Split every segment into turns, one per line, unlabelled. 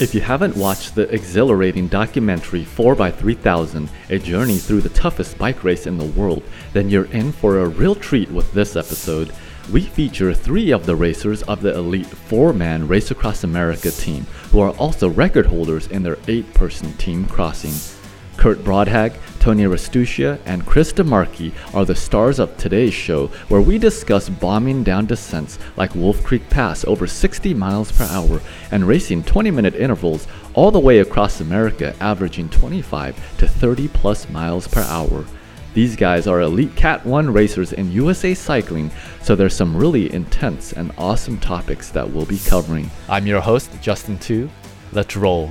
If you haven't watched the exhilarating documentary 4x3000, a journey through the toughest bike race in the world, then you're in for a real treat with this episode. We feature three of the racers of the elite four man Race Across America team, who are also record holders in their eight person team crossing. Kurt Broadhag, Tony Restuccia, and Chris Demarchi are the stars of today's show, where we discuss bombing down descents like Wolf Creek Pass over 60 miles per hour and racing 20 minute intervals all the way across America, averaging 25 to 30 plus miles per hour. These guys are elite Cat 1 racers in USA Cycling, so there's some really intense and awesome topics that we'll be covering. I'm your host, Justin Tu. Let's roll.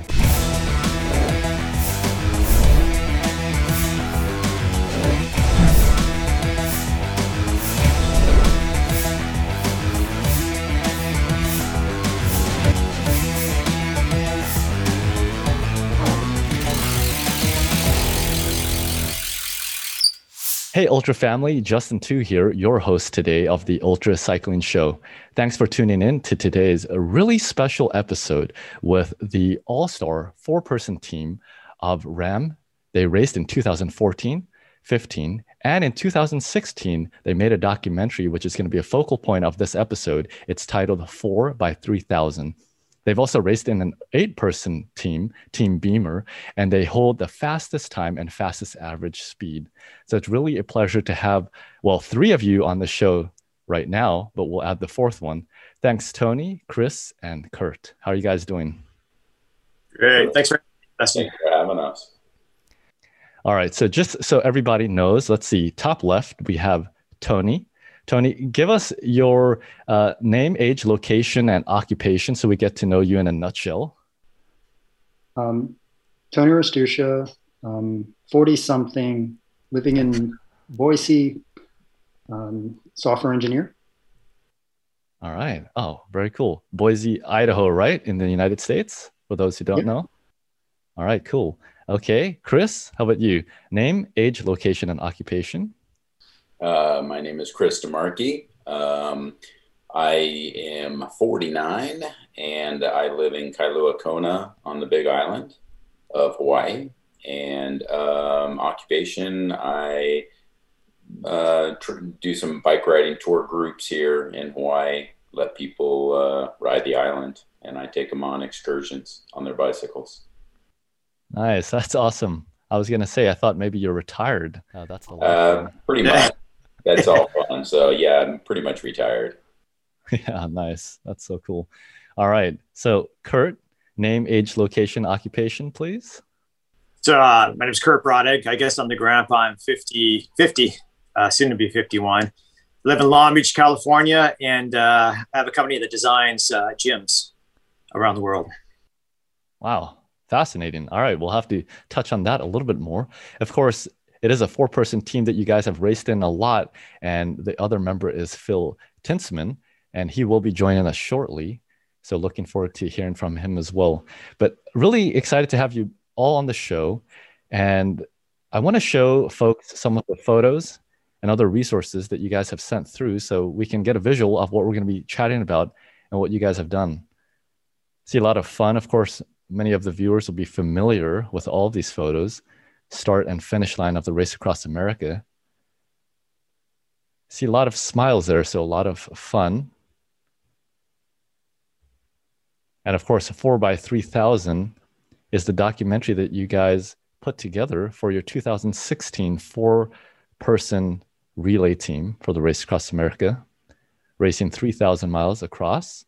Hey, Ultra family, Justin Tu here, your host today of the Ultra Cycling Show. Thanks for tuning in to today's really special episode with the all star four person team of RAAM. They raced in 2014, 15, and in 2016, they made a documentary, which is going to be a focal point of this episode. It's titled 4 by 3000. They've also raced in an eight person team, Team Beamer, and they hold the fastest time and fastest average speed. So it's really a pleasure to have, well, three of you on the show right now, but we'll add the fourth one. Thanks, Tony, Chris, and Kurt. How are you guys doing?
Great. Thanks for,
Thanks for having us.
All right. So just so everybody knows, let's see. Top left, we have Tony. Tony, give us your uh, name, age, location, and occupation so we get to know you in a nutshell.
Um, Tony Restuccia, 40 um, something, living in Boise, um, software engineer.
All right. Oh, very cool. Boise, Idaho, right? In the United States, for those who don't yep. know. All right, cool. Okay. Chris, how about you? Name, age, location, and occupation.
Uh, my name is Chris Demarchi. Um, I am 49 and I live in Kailua Kona on the Big Island of Hawaii. And um, occupation, I uh, tr- do some bike riding tour groups here in Hawaii, let people uh, ride the island, and I take them on excursions on their bicycles.
Nice. That's awesome. I was going to say, I thought maybe you're retired.
Uh, that's a lot. Uh, pretty much that's all fun. So yeah, I'm pretty much retired.
Yeah, nice. That's so cool. All right. So Kurt, name, age, location, occupation, please.
So uh, my name is Kurt Broadhag. I guess I'm the grandpa. I'm 50, 50 uh, soon to be 51. live in Long Beach, California, and uh, I have a company that designs uh, gyms around the world.
Wow, fascinating. All right, we'll have to touch on that a little bit more. Of course, it is a four person team that you guys have raced in a lot. And the other member is Phil Tinstman, and he will be joining us shortly. So looking forward to hearing from him as well. But really excited to have you all on the show. And I want to show folks some of the photos and other resources that you guys have sent through so we can get a visual of what we're going to be chatting about and what you guys have done. See a lot of fun. Of course, many of the viewers will be familiar with all these photos start and finish line of the race across America. See a lot of smiles there, so a lot of fun. And of course, 4 by 3000 is the documentary that you guys put together for your 2016 four person relay team for the Race Across America, racing 3,000 miles across.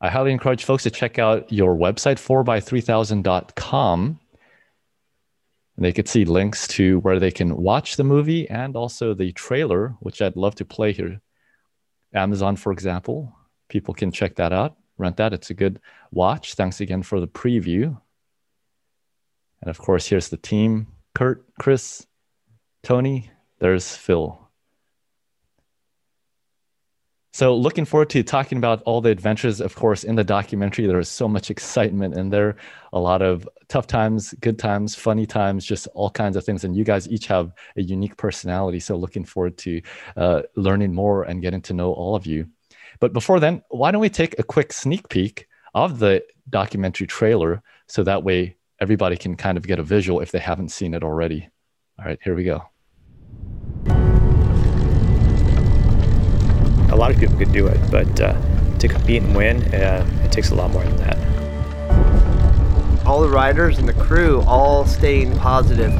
I highly encourage folks to check out your website, 4by3000.com, and they could see links to where they can watch the movie and also the trailer, which I'd love to play here. Amazon, for example, people can check that out, rent that. It's a good watch. Thanks again for the preview. And of course, here's the team Kurt, Chris, Tony, there's Phil. So, looking forward to talking about all the adventures. Of course, in the documentary, there is so much excitement in there, a lot of tough times, good times, funny times, just all kinds of things. And you guys each have a unique personality. So, looking forward to uh, learning more and getting to know all of you. But before then, why don't we take a quick sneak peek of the documentary trailer so that way everybody can kind of get a visual if they haven't seen it already. All right, here we go.
A lot of people could do it, but uh, to compete and win, uh, it takes a lot more than that.
All the riders and the crew all staying positive.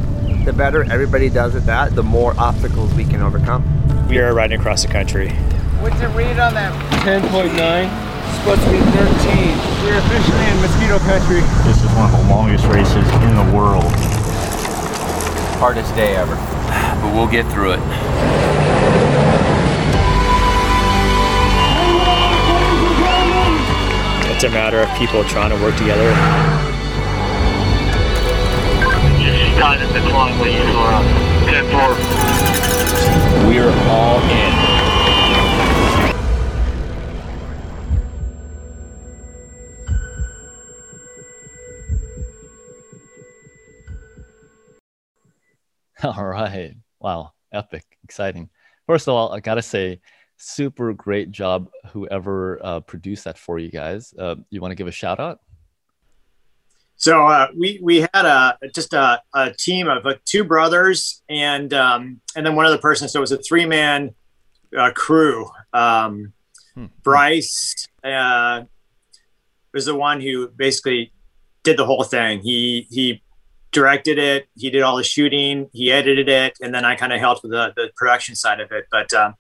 The better everybody does at that, the more obstacles we can overcome.
We are riding across the country.
What's the read on that?
10.9. Supposed to be 13.
We're officially in mosquito country.
This is one of the longest races in the world.
Hardest day ever, but we'll get through it.
It's a matter of people trying to work together.
Just started the climb lead for uh, 10 4.
We're all in.
All right. Wow. Epic. Exciting. First of all, I got to say, super great job, whoever uh, produced that for you guys. Uh, you want to give a shout out?
So uh, we we had a just a, a team of uh, two brothers and um, and then one other person. So it was a three man uh, crew. Um, hmm. Bryce uh, was the one who basically did the whole thing. He he directed it. He did all the shooting. He edited it, and then I kind of helped with the, the production side of it. But um,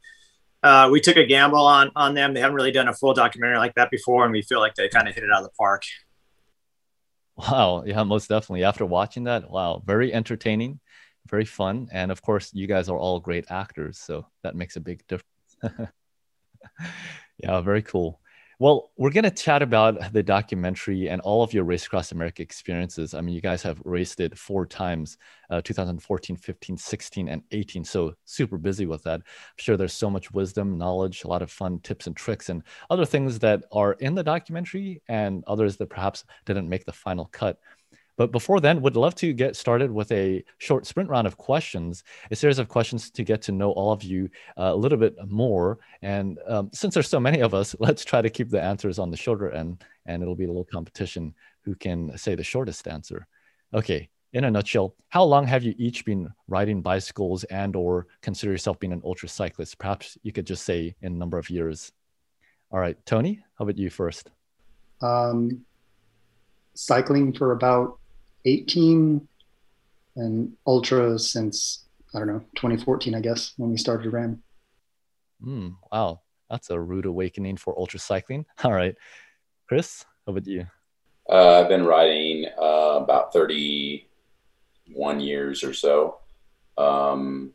uh, we took a gamble on on them. They haven't really done a full documentary like that before, and we feel like they kind of hit it out of the park.
Wow, yeah, most definitely. After watching that, wow, very entertaining, very fun, and of course, you guys are all great actors, so that makes a big difference. yeah, very cool. Well, we're going to chat about the documentary and all of your Race Across America experiences. I mean, you guys have raced it four times uh, 2014, 15, 16, and 18. So, super busy with that. I'm sure there's so much wisdom, knowledge, a lot of fun tips and tricks, and other things that are in the documentary and others that perhaps didn't make the final cut. But before then, would love to get started with a short sprint round of questions, a series of questions to get to know all of you uh, a little bit more. And um, since there's so many of us, let's try to keep the answers on the shorter end, and it'll be a little competition who can say the shortest answer. Okay, in a nutshell, how long have you each been riding bicycles and or consider yourself being an ultra cyclist? Perhaps you could just say in number of years. All right, Tony, how about you first?
Um, cycling for about 18 and ultra since I don't know 2014, I guess, when we started RAAM.
Mm, wow, that's a rude awakening for ultra cycling. All right, Chris, how about you?
Uh, I've been riding uh, about 31 years or so, um,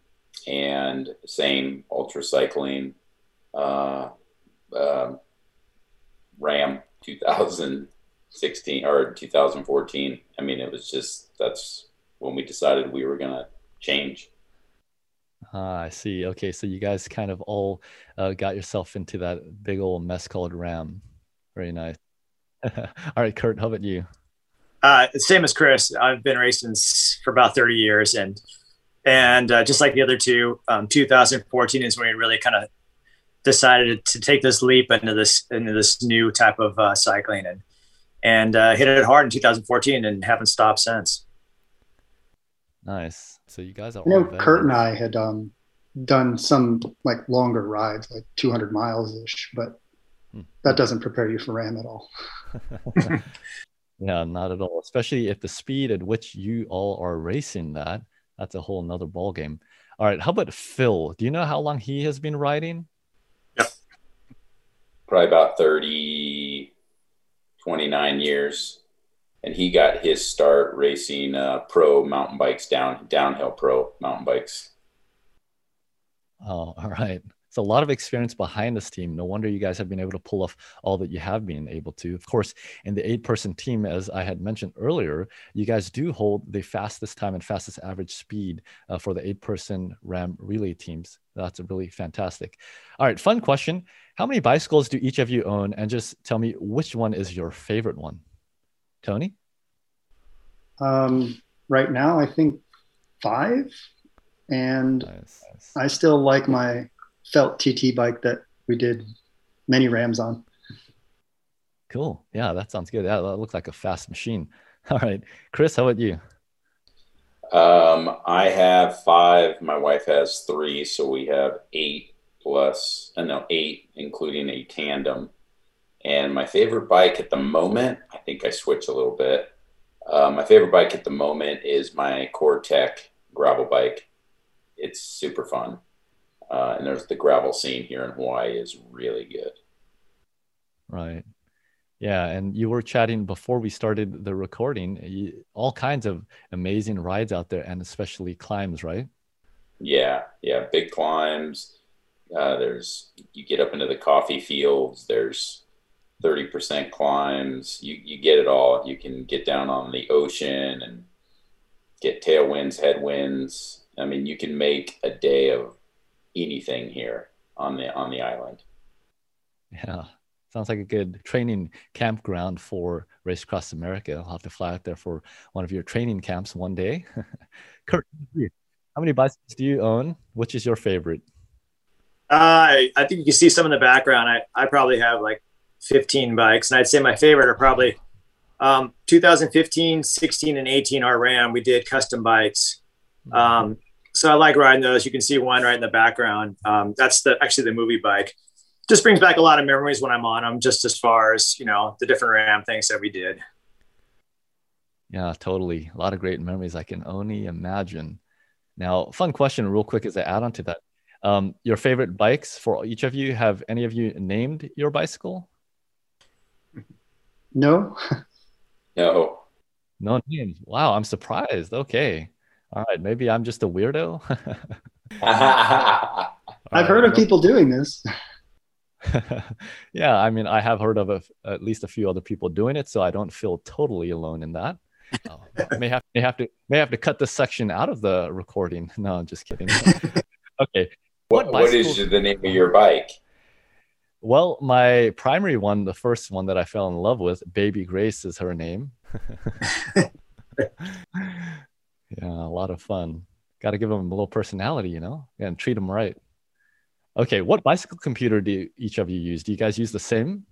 and same ultra cycling. Uh, uh RAAM 2000 16 or 2014. I mean, it was just that's when we decided we were going to change.
Ah, I see. Okay, so you guys kind of all uh, got yourself into that big old mess called RAAM. Very nice. all right, Kurt, how about you?
Uh, same as Chris. I've been racing for about 30 years, and and uh, just like the other two, um, 2014 is when we really kind of decided to take this leap into this into this new type of uh, cycling, and and uh, hit it hard in 2014 and haven't stopped since.
Nice. So you guys are.
I know Kurt and I had um, done some like longer rides, like 200 miles ish, but hmm. that doesn't prepare you for RAAM at all.
yeah, not at all. Especially if the speed at which you all are racing that, that's a whole nother ball game. All right, how about Phil? Do you know how long he has been riding?
Yep. Probably about 30, 29 years, and he got his start racing uh, pro mountain bikes down downhill pro mountain bikes.
Oh, all right. It's a lot of experience behind this team. No wonder you guys have been able to pull off all that you have been able to. Of course, in the eight-person team, as I had mentioned earlier, you guys do hold the fastest time and fastest average speed uh, for the eight-person RAAM relay teams. That's really fantastic. All right, fun question. How many bicycles do each of you own? And just tell me which one is your favorite one. Tony?
Um, right now, I think five. And nice. I still like my felt TT bike that we did many RAAMs on.
Cool. Yeah, that sounds good. That, that looks like a fast machine. All right, Chris, how about you?
Um, I have five. My wife has three, so we have eight plus, uh, no, eight, including a tandem. And my favorite bike at the moment, I think I switch a little bit. Uh, my favorite bike at the moment is my Tech gravel bike. It's super fun. Uh, and there's the gravel scene here in Hawaii is really good.
Right. Yeah, and you were chatting before we started the recording. You, all kinds of amazing rides out there, and especially climbs, right?
Yeah, yeah, big climbs. Uh, there's you get up into the coffee fields. There's thirty percent climbs. You you get it all. You can get down on the ocean and get tailwinds, headwinds. I mean, you can make a day of anything here on the on the island.
Yeah, Sounds like a good training campground for Race Across America. I'll have to fly out there for one of your training camps one day. Kurt, how many bicycles do you own? Which is your favorite?
Uh, I think you can see some in the background. I, I probably have like 15 bikes, and I'd say my favorite are probably um, 2015, 16, and 18 our RAAM. We did custom bikes. Um, so I like riding those. You can see one right in the background. Um, that's the actually the movie bike just brings back a lot of memories when I'm on them, just as far as, you know, the different RAAM things that we did.
Yeah, totally. A lot of great memories I can only imagine. Now, fun question, real quick, as I add on to that. Um, your favorite bikes for each of you, have any of you named your bicycle?
No.
no.
No names. Wow, I'm surprised. Okay. All right. Maybe I'm just a weirdo.
I've heard of people doing this.
yeah, I mean, I have heard of a, at least a few other people doing it, so I don't feel totally alone in that. Oh, may have may have to may have to cut this section out of the recording. No, I'm just kidding. okay.
What, what is the name of your bike?
Well, my primary one, the first one that I fell in love with, Baby Grace is her name. yeah, a lot of fun. Got to give them a little personality, you know, and treat them right. Okay, what bicycle computer do each of you use? Do you guys use the same?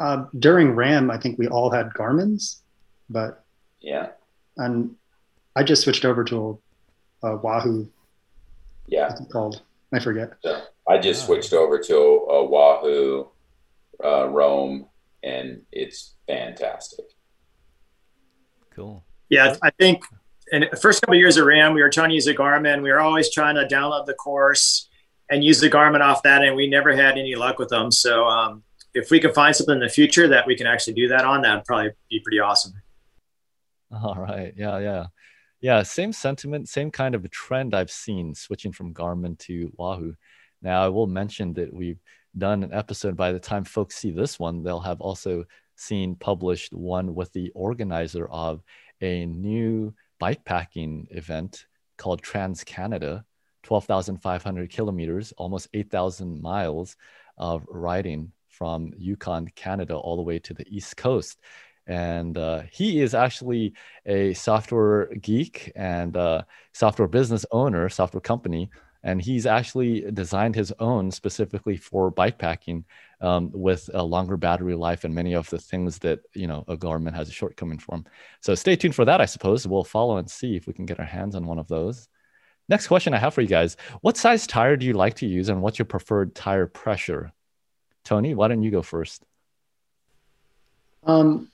Uh, during RAAM, I think we all had Garmin's, but
yeah,
and I just switched over to a, a Wahoo.
Yeah,
called I forget.
So I just switched over to a Wahoo uh, Roam, and it's fantastic.
Cool.
Yeah, I think in the first couple of years of RAAM, we were trying to use a Garmin. We were always trying to download the course and use the Garmin off that, and we never had any luck with them. So um, if we can find something in the future that we can actually do that on, that'd probably be pretty awesome.
All right. Yeah. Yeah. Yeah. Same sentiment, same kind of a trend I've seen switching from Garmin to Wahoo. Now, I will mention that we've done an episode. By the time folks see this one, they'll have also seen published one with the organizer of a new bikepacking event called Trans Canada 12,500 kilometers, almost 8,000 miles of riding from Yukon, Canada, all the way to the East Coast. And uh, he is actually a software geek and uh, software business owner, software company. And he's actually designed his own specifically for bikepacking um, with a longer battery life and many of the things that, you know, a Garmin has a shortcoming for him. So stay tuned for that, I suppose. We'll follow and see if we can get our hands on one of those. Next question I have for you guys What size tire do you like to use and what's your preferred tire pressure? Tony, why don't you go first?
Um,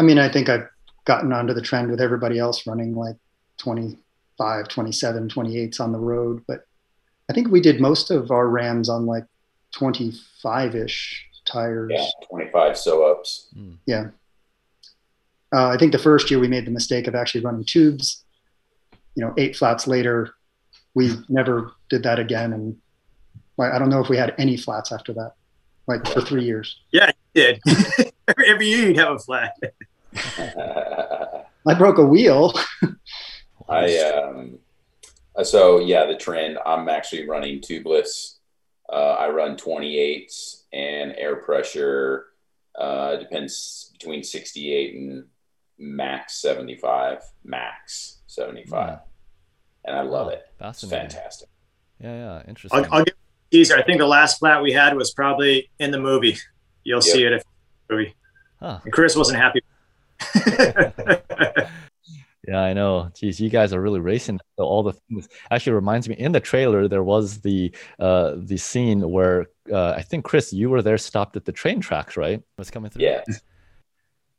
I mean, I think I've gotten onto the trend with everybody else running like 25, 27, 28s on the road. But I think we did most of our RAAMs on like 25 ish tires.
Yeah, 25 sew ups.
Mm. Yeah. Uh, I think the first year we made the mistake of actually running tubes you know, eight flats later, we never did that again. And like, I don't know if we had any flats after that, like for three years.
Yeah, you did. Every year you'd have a flat.
I broke a wheel.
I, um, so yeah, the trend, I'm actually running tubeless. Uh, I run 28s and air pressure, uh, depends between 68 and max 75 max 75 yeah. and i love oh, it it's fantastic
yeah yeah interesting
i'll, I'll give teaser i think the last flat we had was probably in the movie you'll yep. see it if Really.
Huh.
And Chris wasn't happy.
Yeah, I know. Geez, you guys are really racing. So all the things actually reminds me in the trailer there was the uh the scene where uh I think Chris you were there stopped at the train tracks, right? Was coming through.
Yeah.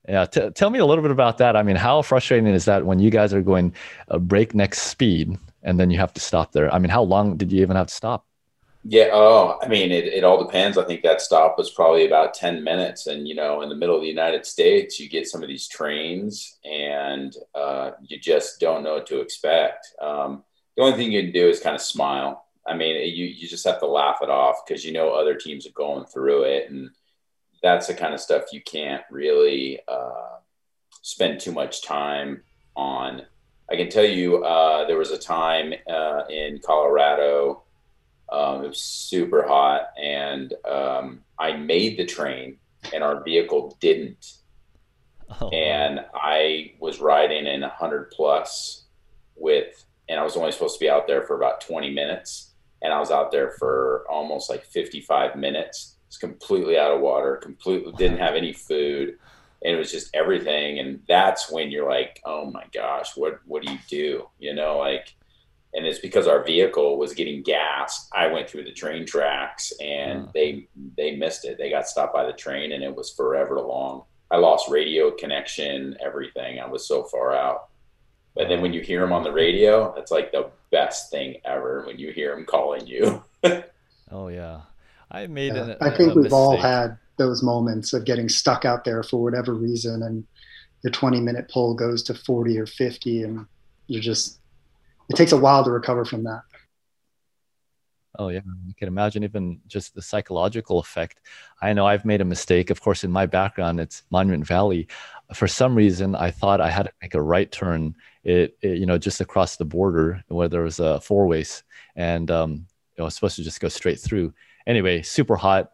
Yeah, t- tell me a little bit about that. I mean, how frustrating is that when you guys are going uh, breakneck speed and then you have to stop there? I mean, how long did you even have to stop?
Yeah. Oh, I mean, it, it all depends. I think that stop was probably about 10 minutes. And, you know, in the middle of the United States, you get some of these trains and uh, you just don't know what to expect. Um, the only thing you can do is kind of smile. I mean, you, you just have to laugh it off because you know other teams are going through it. And that's the kind of stuff you can't really uh, spend too much time on. I can tell you uh, there was a time uh, in Colorado um, it was super hot, and um, I made the train, and our vehicle didn't.
Oh,
And I was riding in 100 plus with, and I was only supposed to be out there for about 20 minutes, and I was out there for almost like 55 minutes. It's completely out of water, completely didn't have any food, and it was just everything. And that's when you're like, oh my gosh, what what do you do? You know, like and it's because our vehicle was getting gas. I went through the train tracks and
Wow.
they they missed it. They got stopped by the train and it was forever long. I lost radio connection, everything. I was so far out. But then when you hear them on the radio, it's like the best thing ever when you hear them calling you.
oh yeah. I made
Yeah,
an,
I think
a
we've all had those moments of getting stuck out there for whatever reason, and the 20 minute pull goes to 40 or 50, and you're just, it takes a while to recover from that.
Oh yeah, I can imagine even just the psychological effect. I know I've made a mistake. Of course, in my background, it's Monument Valley. For some reason, I thought I had to make a right turn. It, it you know, just across the border where there was a four ways, and um, I was supposed to just go straight through. Anyway, super hot,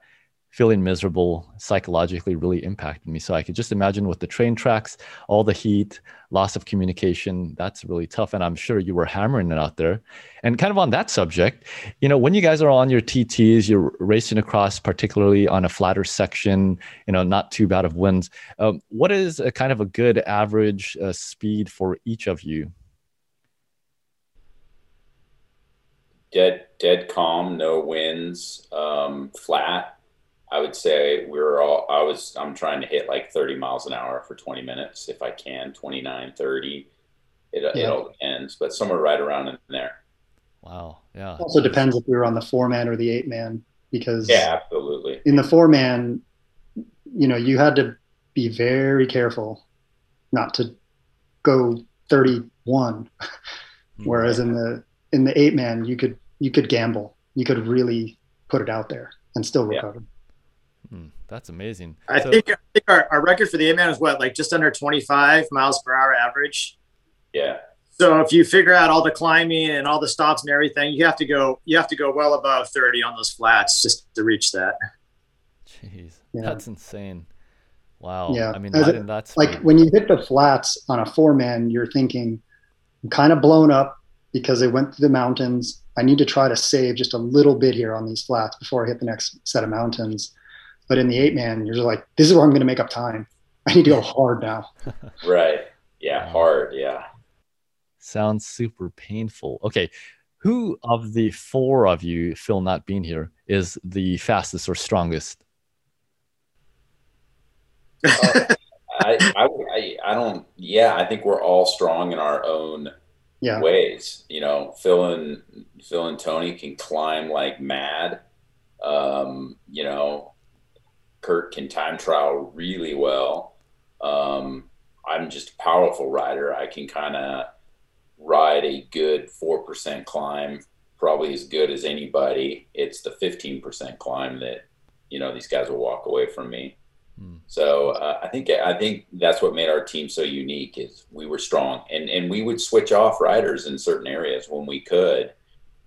feeling miserable, psychologically really impacted me. So I could just imagine with the train tracks, all the heat, loss of communication. That's really tough, and I'm sure you were hammering it out there. And kind of on that subject, you know, when you guys are on your TTs, you're racing across, particularly on a flatter section, you know, not too bad of winds. Um, what is a kind of a good average uh, speed for each of you?
dead dead calm, no winds, um, flat. I would say we were all I was I'm trying to hit like 30 miles an hour for 20 minutes if I can, 29, 30. It, it
Yeah.
all depends, but somewhere right around in there.
Wow. Yeah.
Also depends if we were on the four man or the eight man, because
Yeah, absolutely.
in the four man, you know, you had to be very careful not to go 31. Whereas in the in the eight man, you could you could gamble. You could really put it out there and still recover.
Hmm, that's amazing.
I
So-
think, I think our, our record for the A man is what, like just under 25 miles per hour average.
Yeah.
So if you figure out all the climbing and all the stops and everything, you have to go you have to go well above 30 on those flats just to reach that.
Jeez,
Yeah.
that's insane. Wow.
Yeah.
I mean,
As
not
it-
in that
Like
speed.
when you hit the flats on a four man, you're thinking, I'm kind of blown up because they went through the mountains. I need to try to save just a little bit here on these flats before I hit the next set of mountains. But in the eight man, you're just like, this is where I'm going to make up time. I need to go hard now.
Right. Yeah. Hard. Yeah.
Sounds super painful. Okay. Who of the four of you, Phil not being here, is the fastest or strongest?
I, I, I, I don't, yeah, I think we're all strong in our own
Yeah.
ways. You know, Phil and Phil and Tony can climb like mad. Um, you know, Kurt can time trial really well. Um, I'm just a powerful rider. I can kind of ride a good four percent climb, probably as good as anybody. It's the fifteen percent climb that you know these guys will walk away from me.
Hmm.
So uh, I think I think that's what made our team so unique is we were strong and and we would switch off riders in certain areas when we could,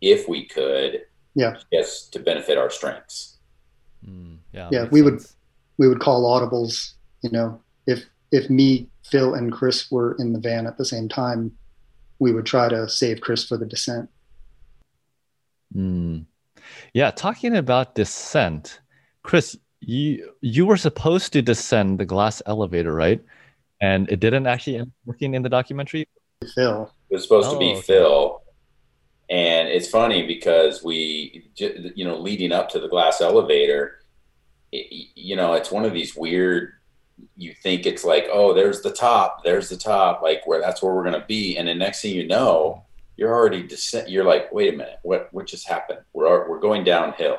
if we could.
Yeah.
Just to benefit our strengths.
Hmm, yeah.
Yeah,
makes
we would- we would call audibles you know if if me phil and chris were in the van at the same time we would try to save chris for the descent
Hmm. Yeah, talking about descent, Chris, you you were supposed to descend the glass elevator, right? And it didn't actually end up working in the documentary.
Phil.
It was supposed
Oh,
to be
okay.
Phil. And it's funny because we, you know, leading up to the glass elevator, it, you know, it's one of these weird. You think it's like, oh, there's the top, there's the top, like where that's where we're gonna be, and the next thing you know, you're already descent. You're like, wait a minute, what what just happened? We're we're going downhill,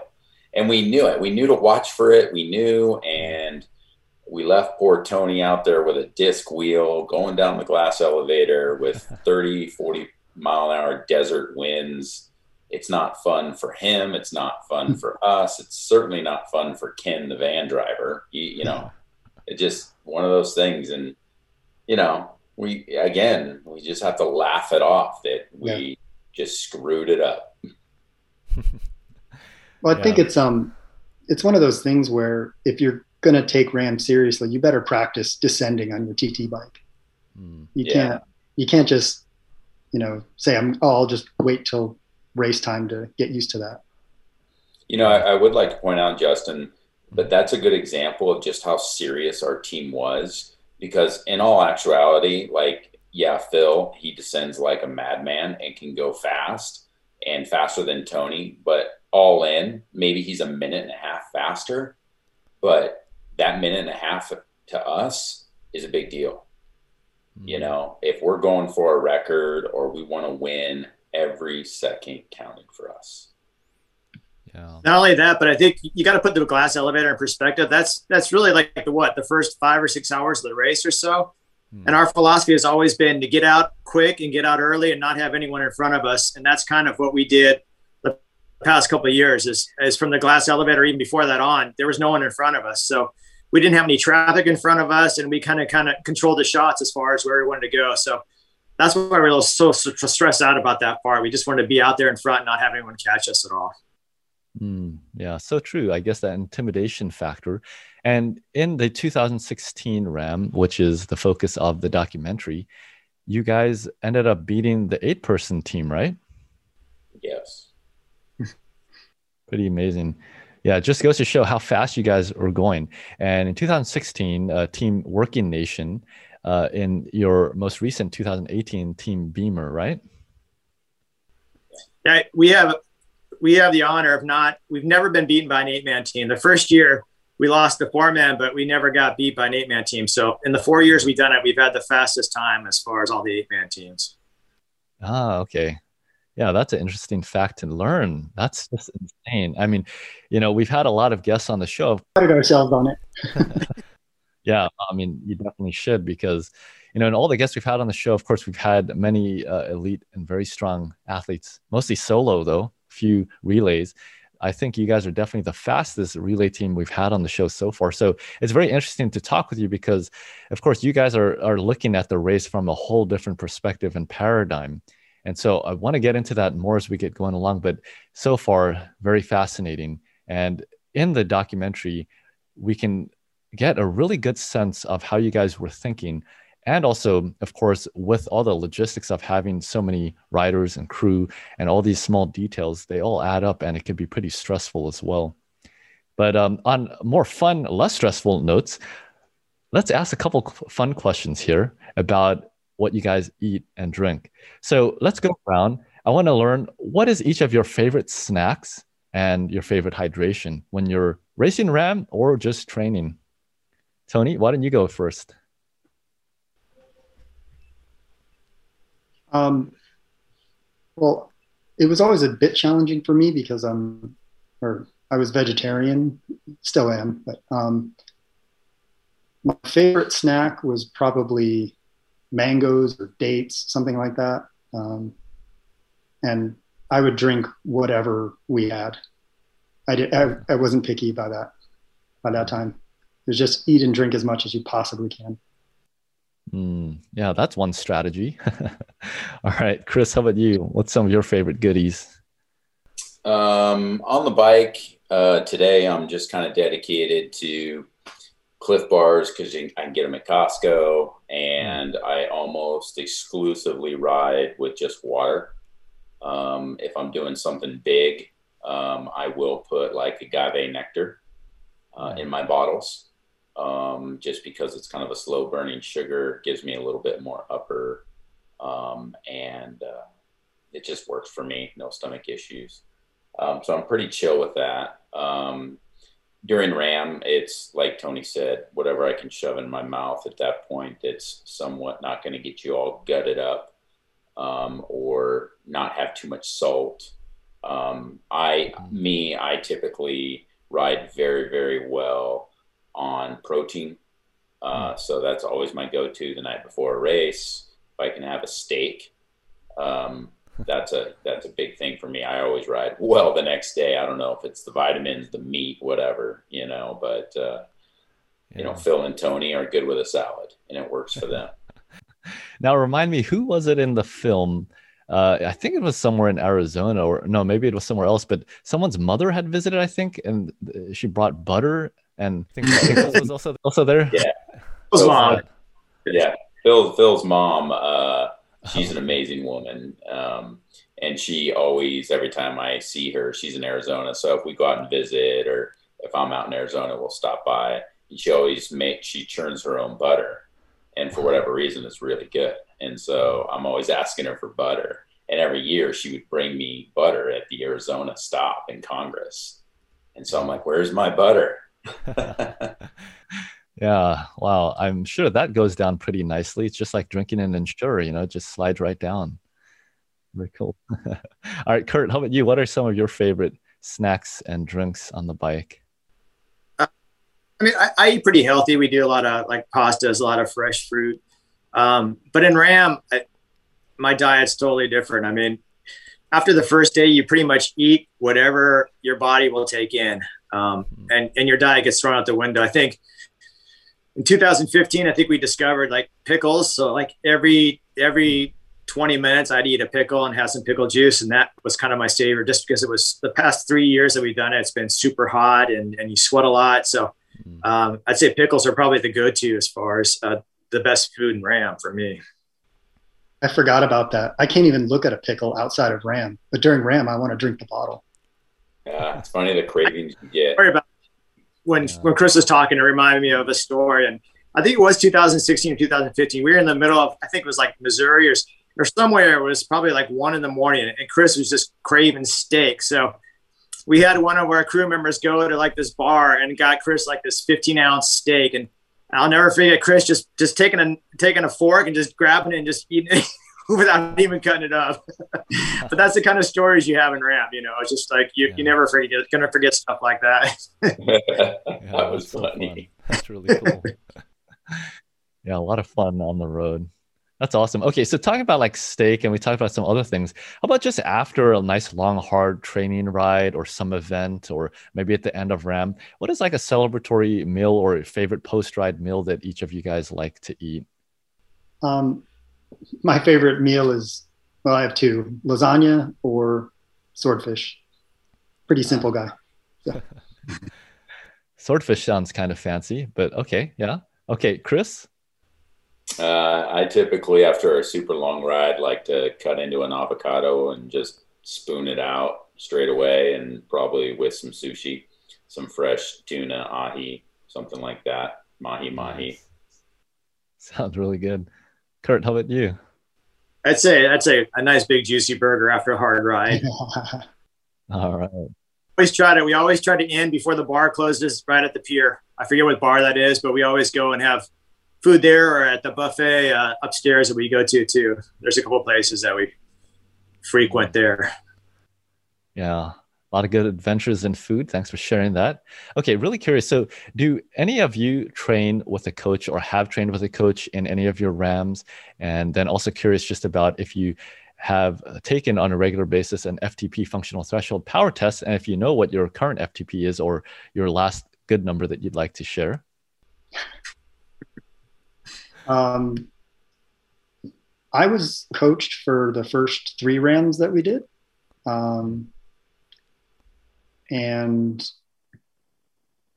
and we knew it. We knew to watch for it. We knew, and we left poor Tony out there with a disc wheel going down the glass elevator with 30, 40 mile an hour desert winds. It's not fun for him. It's not fun for us. It's certainly not fun for Ken, the van driver. You, you know, it just one of those things. And, you know, we, again, we just have to laugh it off that we just screwed it up.
Well, I think it's um, it's one of those things where if you're gonna take RAAM seriously, you better practice descending on your TT bike.
Hmm.
You
Yeah.
can't you can't just you know say I'm oh I'll just wait till race time to get used to that.
You know, I, I would like to point out, Justin, but that's a good example of just how serious our team was. Because in all actuality, like, yeah, Phil, he descends like a madman and can go fast and faster than Tony. But all in, maybe he's a minute and a half faster. But that minute and a half to us is a big deal. You mm-hmm. know, if we're going for a record or we want to win, every second counted for us.
Yeah.
Not only that, but I think you got to put the glass elevator in perspective. That's that's really like the what the first five or six hours of the race or so.
Hmm.
And our philosophy has always been to get out quick and get out early and not have anyone in front of us. And that's kind of what we did the past couple of years. Is is from the glass elevator even before that on, there was no one in front of us, so we didn't have any traffic in front of us, and we kind of kind of controlled the shots as far as where we wanted to go. So that's why we were so, so stressed out about that part. We just wanted to be out there in front, and not have anyone catch us at all.
Mm, yeah, so true. I guess that intimidation factor. And in the 2016 RAAM, which is the focus of the documentary, you guys ended up beating the eight person team, right?
Yes.
Pretty amazing. Yeah, it just goes to show how fast you guys are going. And in 2016, uh, Team Working Nation, uh, in your most recent 2018 Team Beamer, right?
Yeah, we have we have the honor of not. We've never been beaten by an eight man team. The first year we lost the four man, but we never got beat by an eight man team. So in the four years we've done it, we've had the fastest time as far as all the eight man teams.
Ah, okay. Yeah, that's an interesting fact to learn. That's just insane. I mean, you know, we've had a lot of guests on the show.
Prided ourselves on it.
Yeah, I mean, you definitely should because, you know, and all the guests we've had on the show, of course, we've had many uh, elite and very strong athletes, mostly solo though, a few relays. I think you guys are definitely the fastest relay team we've had on the show so far. So it's very interesting to talk with you because, of course, you guys are are looking at the race from a whole different perspective and paradigm. And so I want to get into that more as we get going along. But so far, very fascinating. And in the documentary, we can get a really good sense of how you guys were thinking. And also, of course, with all the logistics of having so many riders and crew and all these small details, they all add up and it can be pretty stressful as well. But um, on more fun, less stressful notes, let's ask a couple fun questions here about what you guys eat and drink. So let's go around. I want to learn what is each of your favorite snacks and your favorite hydration when you're racing RAAM or just training. Tony, why don't you go first?
Um, well, it was always a bit challenging for me because I'm, or I was vegetarian, still am, but um, my favorite snack was probably mangoes or dates, something like that. Um, and I would drink whatever we had. I did. I, I wasn't picky by that. By that time, it was just eat and drink as much as you possibly can.
Mm, yeah, that's one strategy. All right, Chris, how about you? What's some of your favorite goodies?
Um, on the bike uh, today, I'm just kind of dedicated to Clif Bars because I can get them at Costco, and I almost exclusively ride with just water. Um, if I'm doing something big, um, I will put like agave nectar uh, in my bottles, um, just because it's kind of a slow burning sugar, gives me a little bit more upper, um, and uh, it just works for me. No stomach issues, um, so I'm pretty chill with that. Um, during RAAM, it's like Tony said, whatever I can shove in my mouth at that point, it's somewhat not going to get you all gutted up um, or not have too much salt. Um, I, me, I typically ride very, very well on protein. Uh, so that's always my go-to the night before a race. If I can have a steak, um, that's a that's a big thing for me. I always ride well the next day. I don't know if it's the vitamins, the meat, whatever, you know, but uh, yeah. you know, Phil and Tony are good with a salad, and it works for them.
now, remind me, who was it in the film? Uh, I think it was somewhere in Arizona, or no, maybe it was somewhere else. But someone's mother had visited, I think, and she brought butter, and I think, I think was also also there.
Yeah,
Phil's mom.
Yeah, Phil. Phil's mom. Uh, she's an amazing woman. Um, and she always, every time I see her, she's in Arizona. So if we go out and visit, or if I'm out in Arizona, we'll stop by. And she always makes, she churns her own butter. And for whatever reason, it's really good. And so I'm always asking her for butter. And every year she would bring me butter at the Arizona stop in Congress. And so I'm like, where's my butter?
Yeah, wow. I'm sure that goes down pretty nicely. It's just like drinking an Ensure, you know, just slides right down. Very cool. All right, Kurt, how about you? What are some of your favorite snacks and drinks on the bike?
Uh, I mean, I, I, eat pretty healthy. We do a lot of like pastas, a lot of fresh fruit. Um, but in RAAM, I, my diet's totally different. I mean, after the first day, you pretty much eat whatever your body will take in, um, mm-hmm. and and your diet gets thrown out the window. I think in 2015, I think we discovered like pickles. So like every every 20 minutes, I'd eat a pickle and have some pickle juice, and that was kind of my savior. Just because it was the past three years that we've done it, it's been super hot and and you sweat a lot. So mm-hmm. um, I'd say pickles are probably the go-to as far as uh, the best food in RAAM for me.
I forgot about that. I can't even look at a pickle outside of RAAM, but during RAAM, I want to drink the bottle.
Yeah, it's funny the cravings you get.
Sorry about when yeah. when Chris was talking, it reminded me of a story, and I think it was 2016 or 2015. We were in the middle of, I think it was like Missouri or or somewhere. It was probably like one in the morning, and Chris was just craving steak. So we had one of our crew members go to like this bar and got Chris like this 15 ounce steak, and I'll never forget Chris just just taking a taking a fork and just grabbing it and just eating it. without even cutting it up. but that's the kind of stories you have in RAAM. You know, it's just like you, yeah. you never forget gonna forget stuff like that.
yeah, that was funny.
Fun. That's really cool. yeah, a lot of fun on the road. That's awesome. Okay, so talking about like steak, and we talked about some other things. How about just after a nice long hard training ride, or some event, or maybe at the end of RAAM? What is like a celebratory meal or a favorite post ride meal that each of you guys like to eat?
Um, my favorite meal is well, I have two: lasagna or swordfish. Pretty simple guy. So.
swordfish sounds kind of fancy, but okay, yeah, okay, Chris.
Uh, I typically, after a super long ride, like to cut into an avocado and just spoon it out straight away, and probably with some sushi, some fresh tuna, ahi, something like that, mahi mahi.
Sounds really good. Kurt, how about you?
I'd say that's a, a nice big juicy burger after a hard ride.
All right.
Always try to we always try to end before the bar closes right at the pier. I forget what bar that is, but we always go and have food there or at the buffet uh, upstairs that we go to too. There's a couple places that we frequent there.
Yeah a lot of good adventures in food. Thanks for sharing that. Okay, really curious. So, do any of you train with a coach or have trained with a coach in any of your RAAMs? And then also curious just about if you have taken on a regular basis an FTP functional threshold power test, and if you know what your current FTP is or your last good number that you'd like to share.
Um, I was coached for the first three RAAMs that we did. Um, and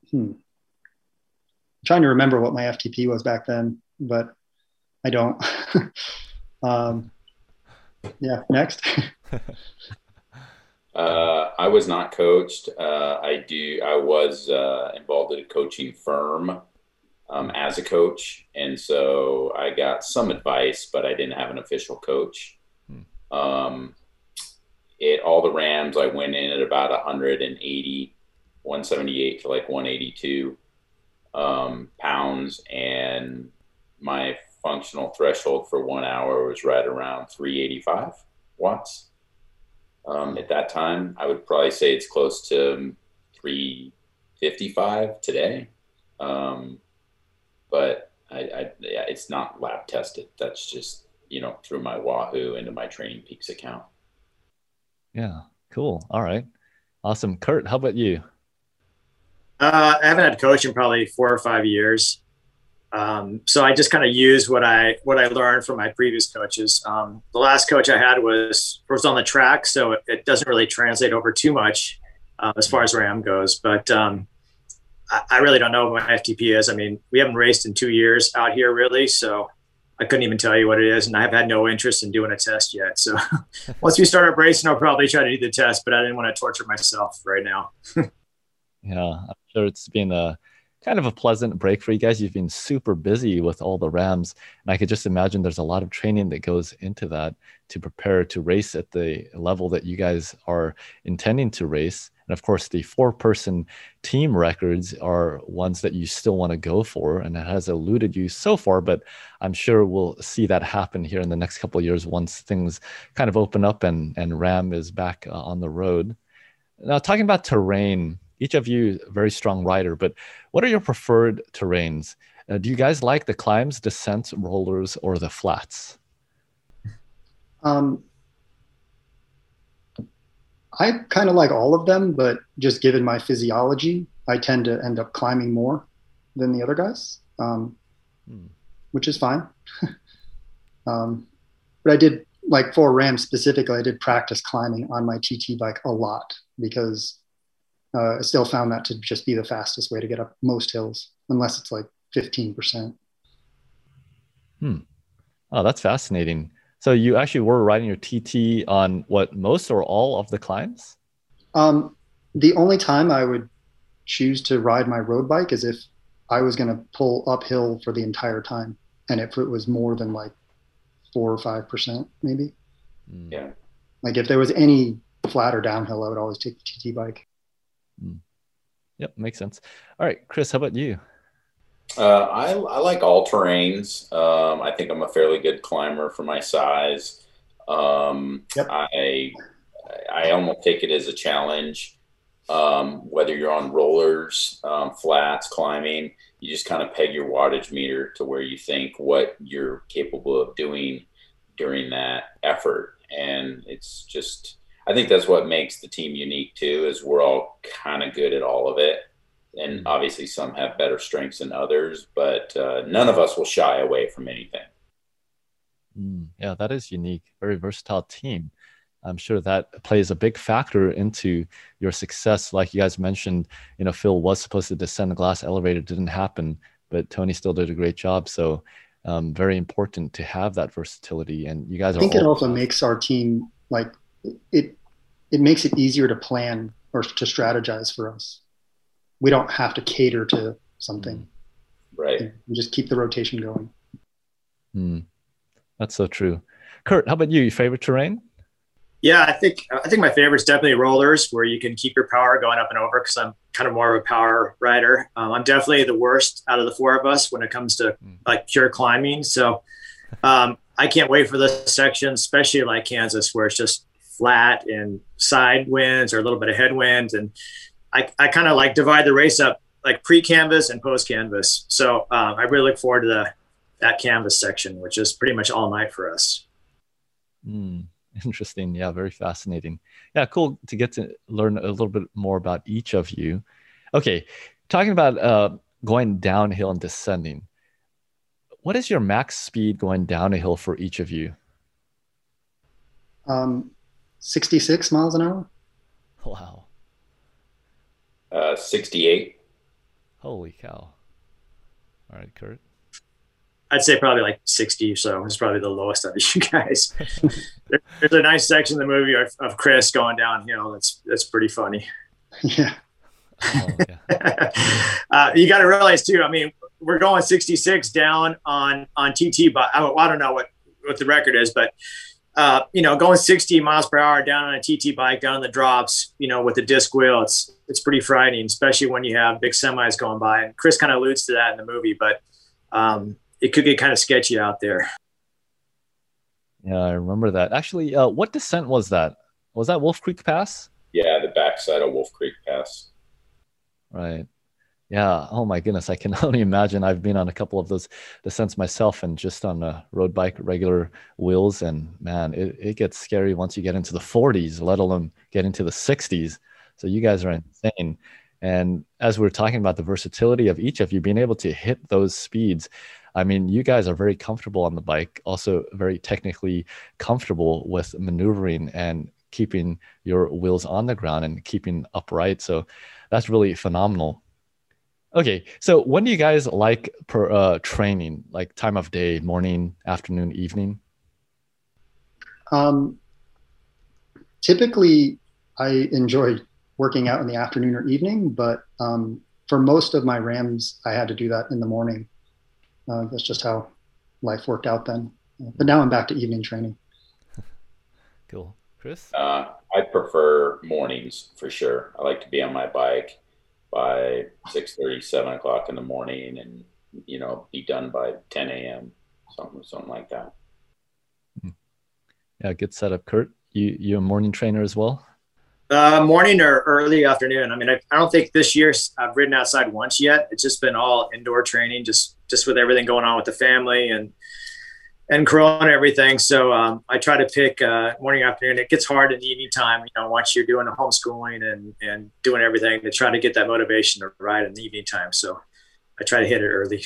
hmm, I'm trying to remember what my FTP was back then, but I don't. um, yeah, next.
Uh, I was not coached. Uh, I do. I was uh, involved in a coaching firm um, as a coach, and so I got some advice, but I didn't have an official coach. Hmm. Um, it all the RAAMs. I went in at about 180, 178 to like 182 um, pounds, and my functional threshold for one hour was right around 385 watts. Um, at that time, I would probably say it's close to 355 today. Um, but I, I, yeah, it's not lab tested. That's just, you know, through my Wahoo into my Training Peaks account.
Yeah, cool. All right. Awesome. Kurt, how about you?
Uh, I haven't had a coach in probably four or five years. Um, so I just kind of use what I what I learned from my previous coaches. Um, the last coach I had was was on the track, so it, it doesn't really translate over too much uh, as far as RAAM goes. But um, I, I, really don't know what my FTP is. I mean, we haven't raced in two years out here, really, so I couldn't even tell you what it is, and I have had no interest in doing a test yet. So once we start up racing, I'll probably try to do the test, but I didn't want to torture myself right now.
yeah, I'm sure it's been a kind of a pleasant break for you guys. You've been super busy with all the RAAMs, and I could just imagine there's a lot of training that goes into that to prepare to race at the level that you guys are intending to race. And of course, the four-person team records are ones that you still want to go for, and it has eluded you so far. But I'm sure we'll see that happen here in the next couple of years once things kind of open up and and RAAM is back uh, on the road. Now, talking about terrain each of you very strong rider, but what are your preferred terrains? Uh, do you guys like the climbs, descents, rollers, or the flats?
Um, I kind of like all of them, but just given my physiology, I tend to end up climbing more than the other guys, um, hmm. which is fine. um, but I did like for RAAM specifically, I did practice climbing on my TT bike a lot because uh, I still found that to just be the fastest way to get up most hills, unless it's like 15%.
Hmm. Oh, that's fascinating. So you actually were riding your TT on what most or all of the climbs?
Um, the only time I would choose to ride my road bike is if I was going to pull uphill for the entire time, and if it was more than like four or five percent, maybe.
Hmm. Yeah.
Like if there was any flat or downhill, I would always take the TT bike.
Mm. Yep, makes sense. All right, Chris, how about you?
Uh, I, I like all terrains. Um, I think I'm a fairly good climber for my size. Um, yep. I I almost take it as a challenge. Um, whether you're on rollers, um, flats, climbing, you just kind of peg your wattage meter to where you think what you're capable of doing during that effort, and it's just I think that's what makes the team unique too, is we're all kind of good at all of it. And mm-hmm. obviously some have better strengths than others, but uh, none of us will shy away from anything.
Mm, yeah, that is unique. Very versatile team. I'm sure that plays a big factor into your success. Like you guys mentioned, you know, Phil was supposed to descend the glass elevator, didn't happen, but Tony still did a great job. So um, very important to have that versatility. And you guys
I think it also makes our team like it it makes it easier to plan or to strategize for us. We don't have to cater to something.
Right.
We just keep the rotation going.
Mm, that's so true. Kurt, how about you? Your favorite terrain?
Yeah, I think I think my favorite is definitely rollers, where you can keep your power going up and over. Because I'm kind of more of a power rider. Um, I'm definitely the worst out of the four of us when it comes to mm. like pure climbing. So um, I can't wait for this section, especially like Kansas, where it's just flat and side winds or a little bit of headwinds. And I, I kind of like divide the race up like pre Kansas and post Kansas. So um, I really look forward to the, that Kansas section, which is pretty much all night for us.
Mm, interesting. Yeah, very fascinating. Yeah, cool to get to learn a little bit more about each of you. Okay, talking about uh, going downhill and descending. What is your max speed going down a hill for each of you?
Um, 66 miles an hour.
Wow.
Uh, 68.
Holy cow. All right, Kurt.
I'd say probably like 60 or so is probably the lowest of you guys. there, there's a nice section of the movie of, of Chris going downhill. That's that's pretty funny.
Yeah.
Oh, yeah.
uh, you got to realize too. I mean, we're going 66 down on on TT, but I, I don't know what what the record is, but uh, you know, going 60 miles per hour down on a TT bike down the drops, you know, with a disc wheel, it's it's pretty frightening, especially when you have big semis going by. And Chris kind of alludes to that in the movie, but um, it could get kind of sketchy out there.
Yeah, I remember that. Actually, uh, what descent was that? Was that Wolf Creek Pass?
Yeah, the backside of Wolf Creek Pass.
Right. Yeah. Oh my goodness. I can only imagine. I've been on a couple of those descents myself and just on a road bike, regular wheels. And man, it, it gets scary once you get into the 40s, let alone get into the 60s. So you guys are insane. And as we're talking about the versatility of each of you being able to hit those speeds, I mean, you guys are very comfortable on the bike, also very technically comfortable with maneuvering and keeping your wheels on the ground and keeping upright. So that's really phenomenal. Okay, so when do you guys like per uh, training? Like time of day, morning, afternoon, evening?
Um, typically, I enjoy working out in the afternoon or evening, but um, for most of my RAAMs, I had to do that in the morning. Uh, that's just how life worked out then. But now I'm back to evening training.
Cool. Chris?
Uh, I prefer mornings for sure. I like to be on my bike by 6 7 o'clock in the morning and, you know, be done by 10 a.m., something, something like that.
Hmm. Yeah, good setup. Kurt, you, you a morning trainer as well?
Uh, morning or early afternoon. I mean, I, I don't think this year I've ridden outside once yet. It's just been all indoor training, just just with everything going on with the family and and Corona everything. So um, I try to pick uh, morning, afternoon. It gets hard in the evening time, you know, once you're doing the homeschooling and and doing everything to try to get that motivation to ride in the evening time. So I try to hit it early.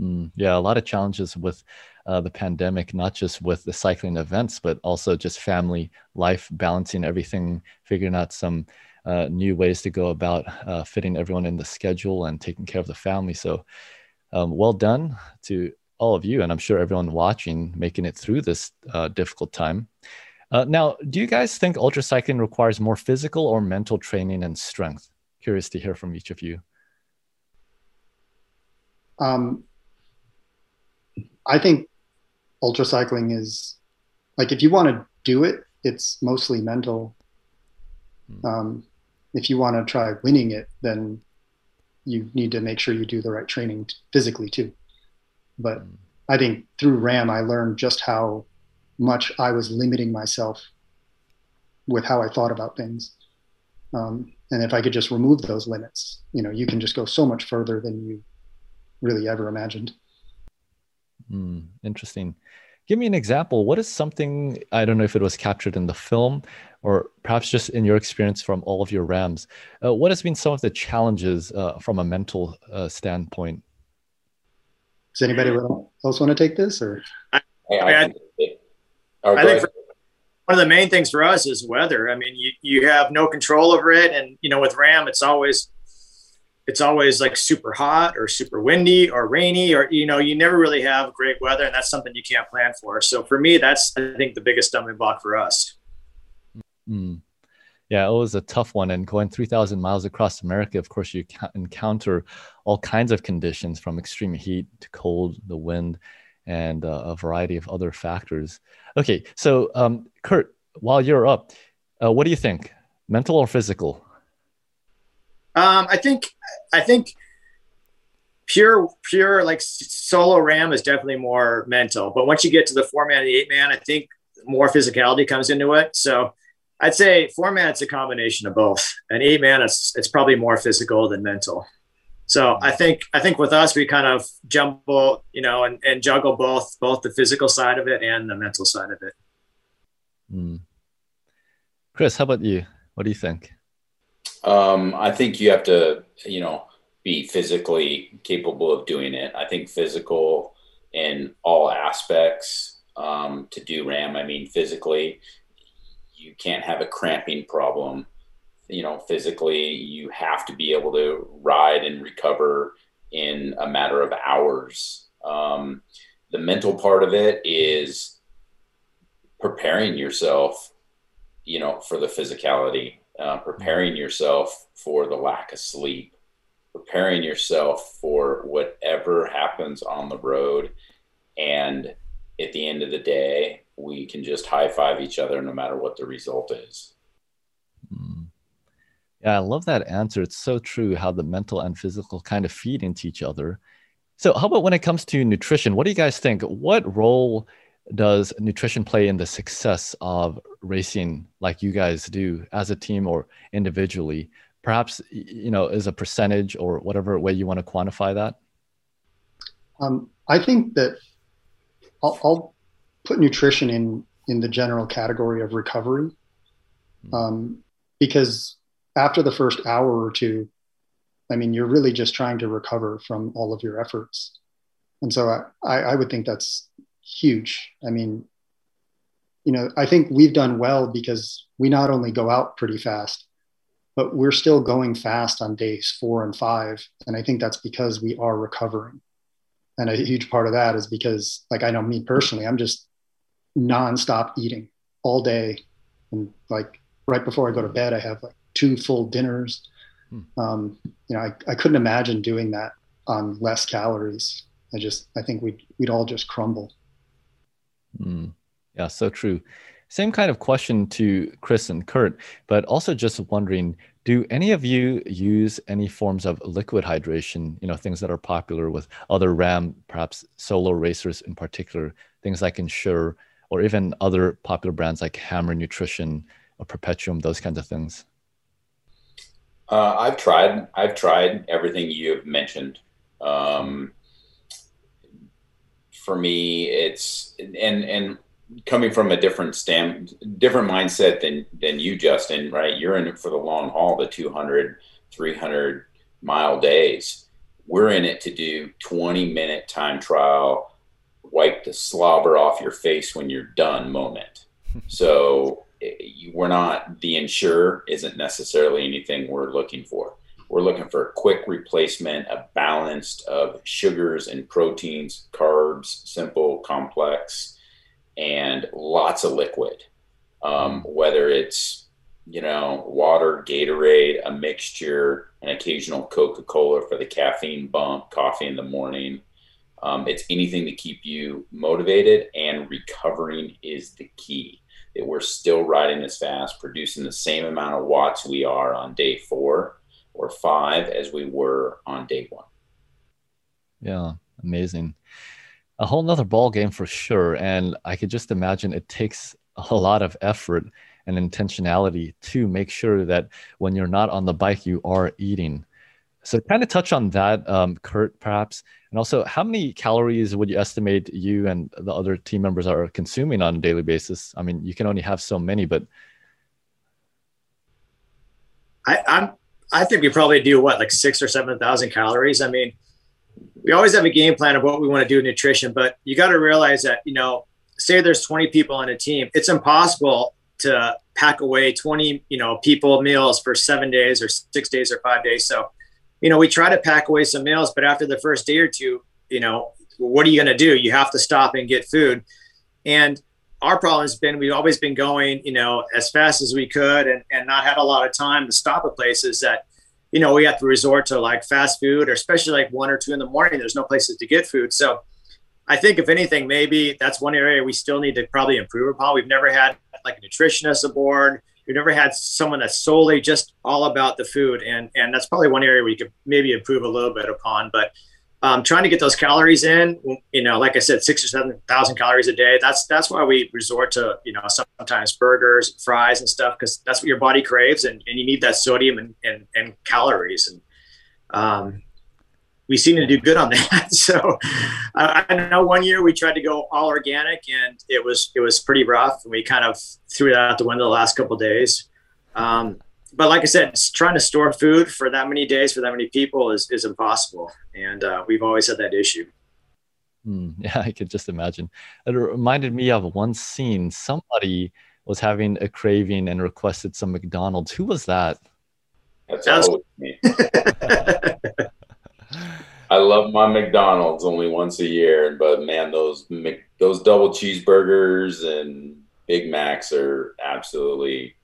Mm, yeah, a lot of challenges with uh, the pandemic, not just with the cycling events, but also just family life, balancing everything, figuring out some uh, new ways to go about uh, fitting everyone in the schedule and taking care of the family. So, um, well done to all of you, and I'm sure everyone watching making it through this uh, difficult time. Uh, now, do you guys think ultra cycling requires more physical or mental training and strength? Curious to hear from each of you.
Um, I think ultra cycling is like if you want to do it, it's mostly mental. Hmm. Um, if you want to try winning it, then you need to make sure you do the right training physically too. But hmm. I think through RAAM, I learned just how much I was limiting myself with how I thought about things. Um, and if I could just remove those limits, you know, you can just go so much further than you really ever imagined.
Mm, interesting. Give me an example. What is something, I don't know if it was captured in the film or perhaps just in your experience from all of your RAAMs. Uh, what has been some of the challenges uh, from a mental uh, standpoint?
Does anybody else want to take this or?
I, I, oh, I think for, one of the main things for us is weather. I mean, you, you have no control over it. And, you know, with RAAM, it's always it's always like super hot or super windy or rainy or you know you never really have great weather and that's something you can't plan for so for me that's i think the biggest stumbling block for us
mm. Yeah it was a tough one and going 3000 miles across america of course you encounter all kinds of conditions from extreme heat to cold the wind and uh, a variety of other factors. Okay so um, kurt while you're up uh, what do you think? Mental or physical?
Um, I think I think pure pure like solo RAAM is definitely more mental, but once you get to the four man and the eight man, I think more physicality comes into it. So I'd say four man it's a combination of both, and eight man it's it's probably more physical than mental. So I think I think with us we kind of jumble, you know, and, and juggle both both the physical side of it and the mental side of it.
Mm. Chris, how about you? What do you think?
Um, I think you have to, you know, be physically capable of doing it. I think physical in all aspects um, to do RAAM. I mean, physically, you can't have a cramping problem. You know, physically, you have to be able to ride and recover in a matter of hours. Um, the mental part of it is preparing yourself, you know, for the physicality, uh, preparing yourself for the lack of sleep, preparing yourself for whatever happens on the road. And at the end of the day, we can just high five each other no matter what the result is.
Mm. Yeah, I love that answer. It's so true how the mental and physical kind of feed into each other. So, how about when it comes to nutrition? What do you guys think? What role does nutrition play in the success of racing like you guys do as a team or individually? Perhaps, you know, as a percentage or whatever way you want to quantify that?
Um, I think that I'll, I'll, put nutrition in in the general category of recovery, hmm. um, because after the first hour or two, I mean, you're really just trying to recover from all of your efforts. And so I, I would think that's huge. I mean, you know, I think we've done well because we not only go out pretty fast, but we're still going fast on days four and five. And I think that's because we are recovering. And a huge part of that is because, like, I know me personally, I'm just nonstop eating all day. And like right before I go to bed, I have like two full dinners. Hmm. Um, you know, I, I couldn't imagine doing that on less calories. I just, I think we'd, we'd all just crumble.
Mm. Yeah, so true. Same kind of question to Chris and Kurt, but also just wondering do any of you use any forms of liquid hydration, you know, things that are popular with other RAAM, perhaps solo racers in particular, things like Ensure, or even other popular brands like Hammer Nutrition or Perpetuum, those kinds of things?
Uh, I've tried. I've tried everything you've mentioned. Um, for me, it's and and coming from a different stamp, different mindset than than you, Justin. Right? You're in it for the long haul, the 200, 300 mile days. We're in it to do 20 minute time trial, wipe the slobber off your face when you're done moment. so we're not the Ensure isn't necessarily anything we're looking for. We're looking for a quick replacement, a balanced of sugars and proteins, carbs, simple, complex, and lots of liquid. Um, mm. whether it's you know water, Gatorade, a mixture, an occasional Coca Cola for the caffeine bump, coffee in the morning. Um, it's anything to keep you motivated and recovering is the key that we're still riding as fast, producing the same amount of watts we are on day four or five as we were on day one.
Yeah, amazing. A whole nother ball game for sure. And I could just imagine it takes a lot of effort and intentionality to make sure that when you're not on the bike, you are eating. So, kind of touch on that, um, Kurt, perhaps. And also, how many calories would you estimate you and the other team members are consuming on a daily basis? I mean, you can only have so many, but
I, I'm I think we probably do what like six or seven thousand calories. I mean, we always have a game plan of what we want to do in nutrition, but you got to realize that you know, say there's 20 people on a team, it's impossible to pack away 20 you know people meals for seven days or six days or five days. So you know, we try to pack away some meals, but after the first day or two, you know, what are you going to do? You have to stop and get food. And our problem has been we've always been going, you know, as fast as we could and, and not had a lot of time to stop at places that, you know, we have to resort to like fast food or especially like one or two in the morning. There's no places to get food. So I think if anything, maybe that's one area we still need to probably improve upon. We've never had like a nutritionist aboard we've never had someone that's solely just all about the food and and that's probably one area we could maybe improve a little bit upon but um, trying to get those calories in you know like i said six or seven thousand calories a day that's that's why we resort to you know sometimes burgers fries and stuff because that's what your body craves and, and you need that sodium and, and, and calories and um, we seem to do good on that. So I, I know one year we tried to go all organic and it was it was pretty rough. And we kind of threw that out the window the last couple days. Um, but like I said, trying to store food for that many days for that many people is is impossible, and uh, we've always had that issue.
Mm, yeah, I could just imagine. It reminded me of one scene. Somebody was having a craving and requested some McDonald's. Who was that?
That's always me. I love my McDonald's only once a year, but man, those those double cheeseburgers and Big Macs are absolutely.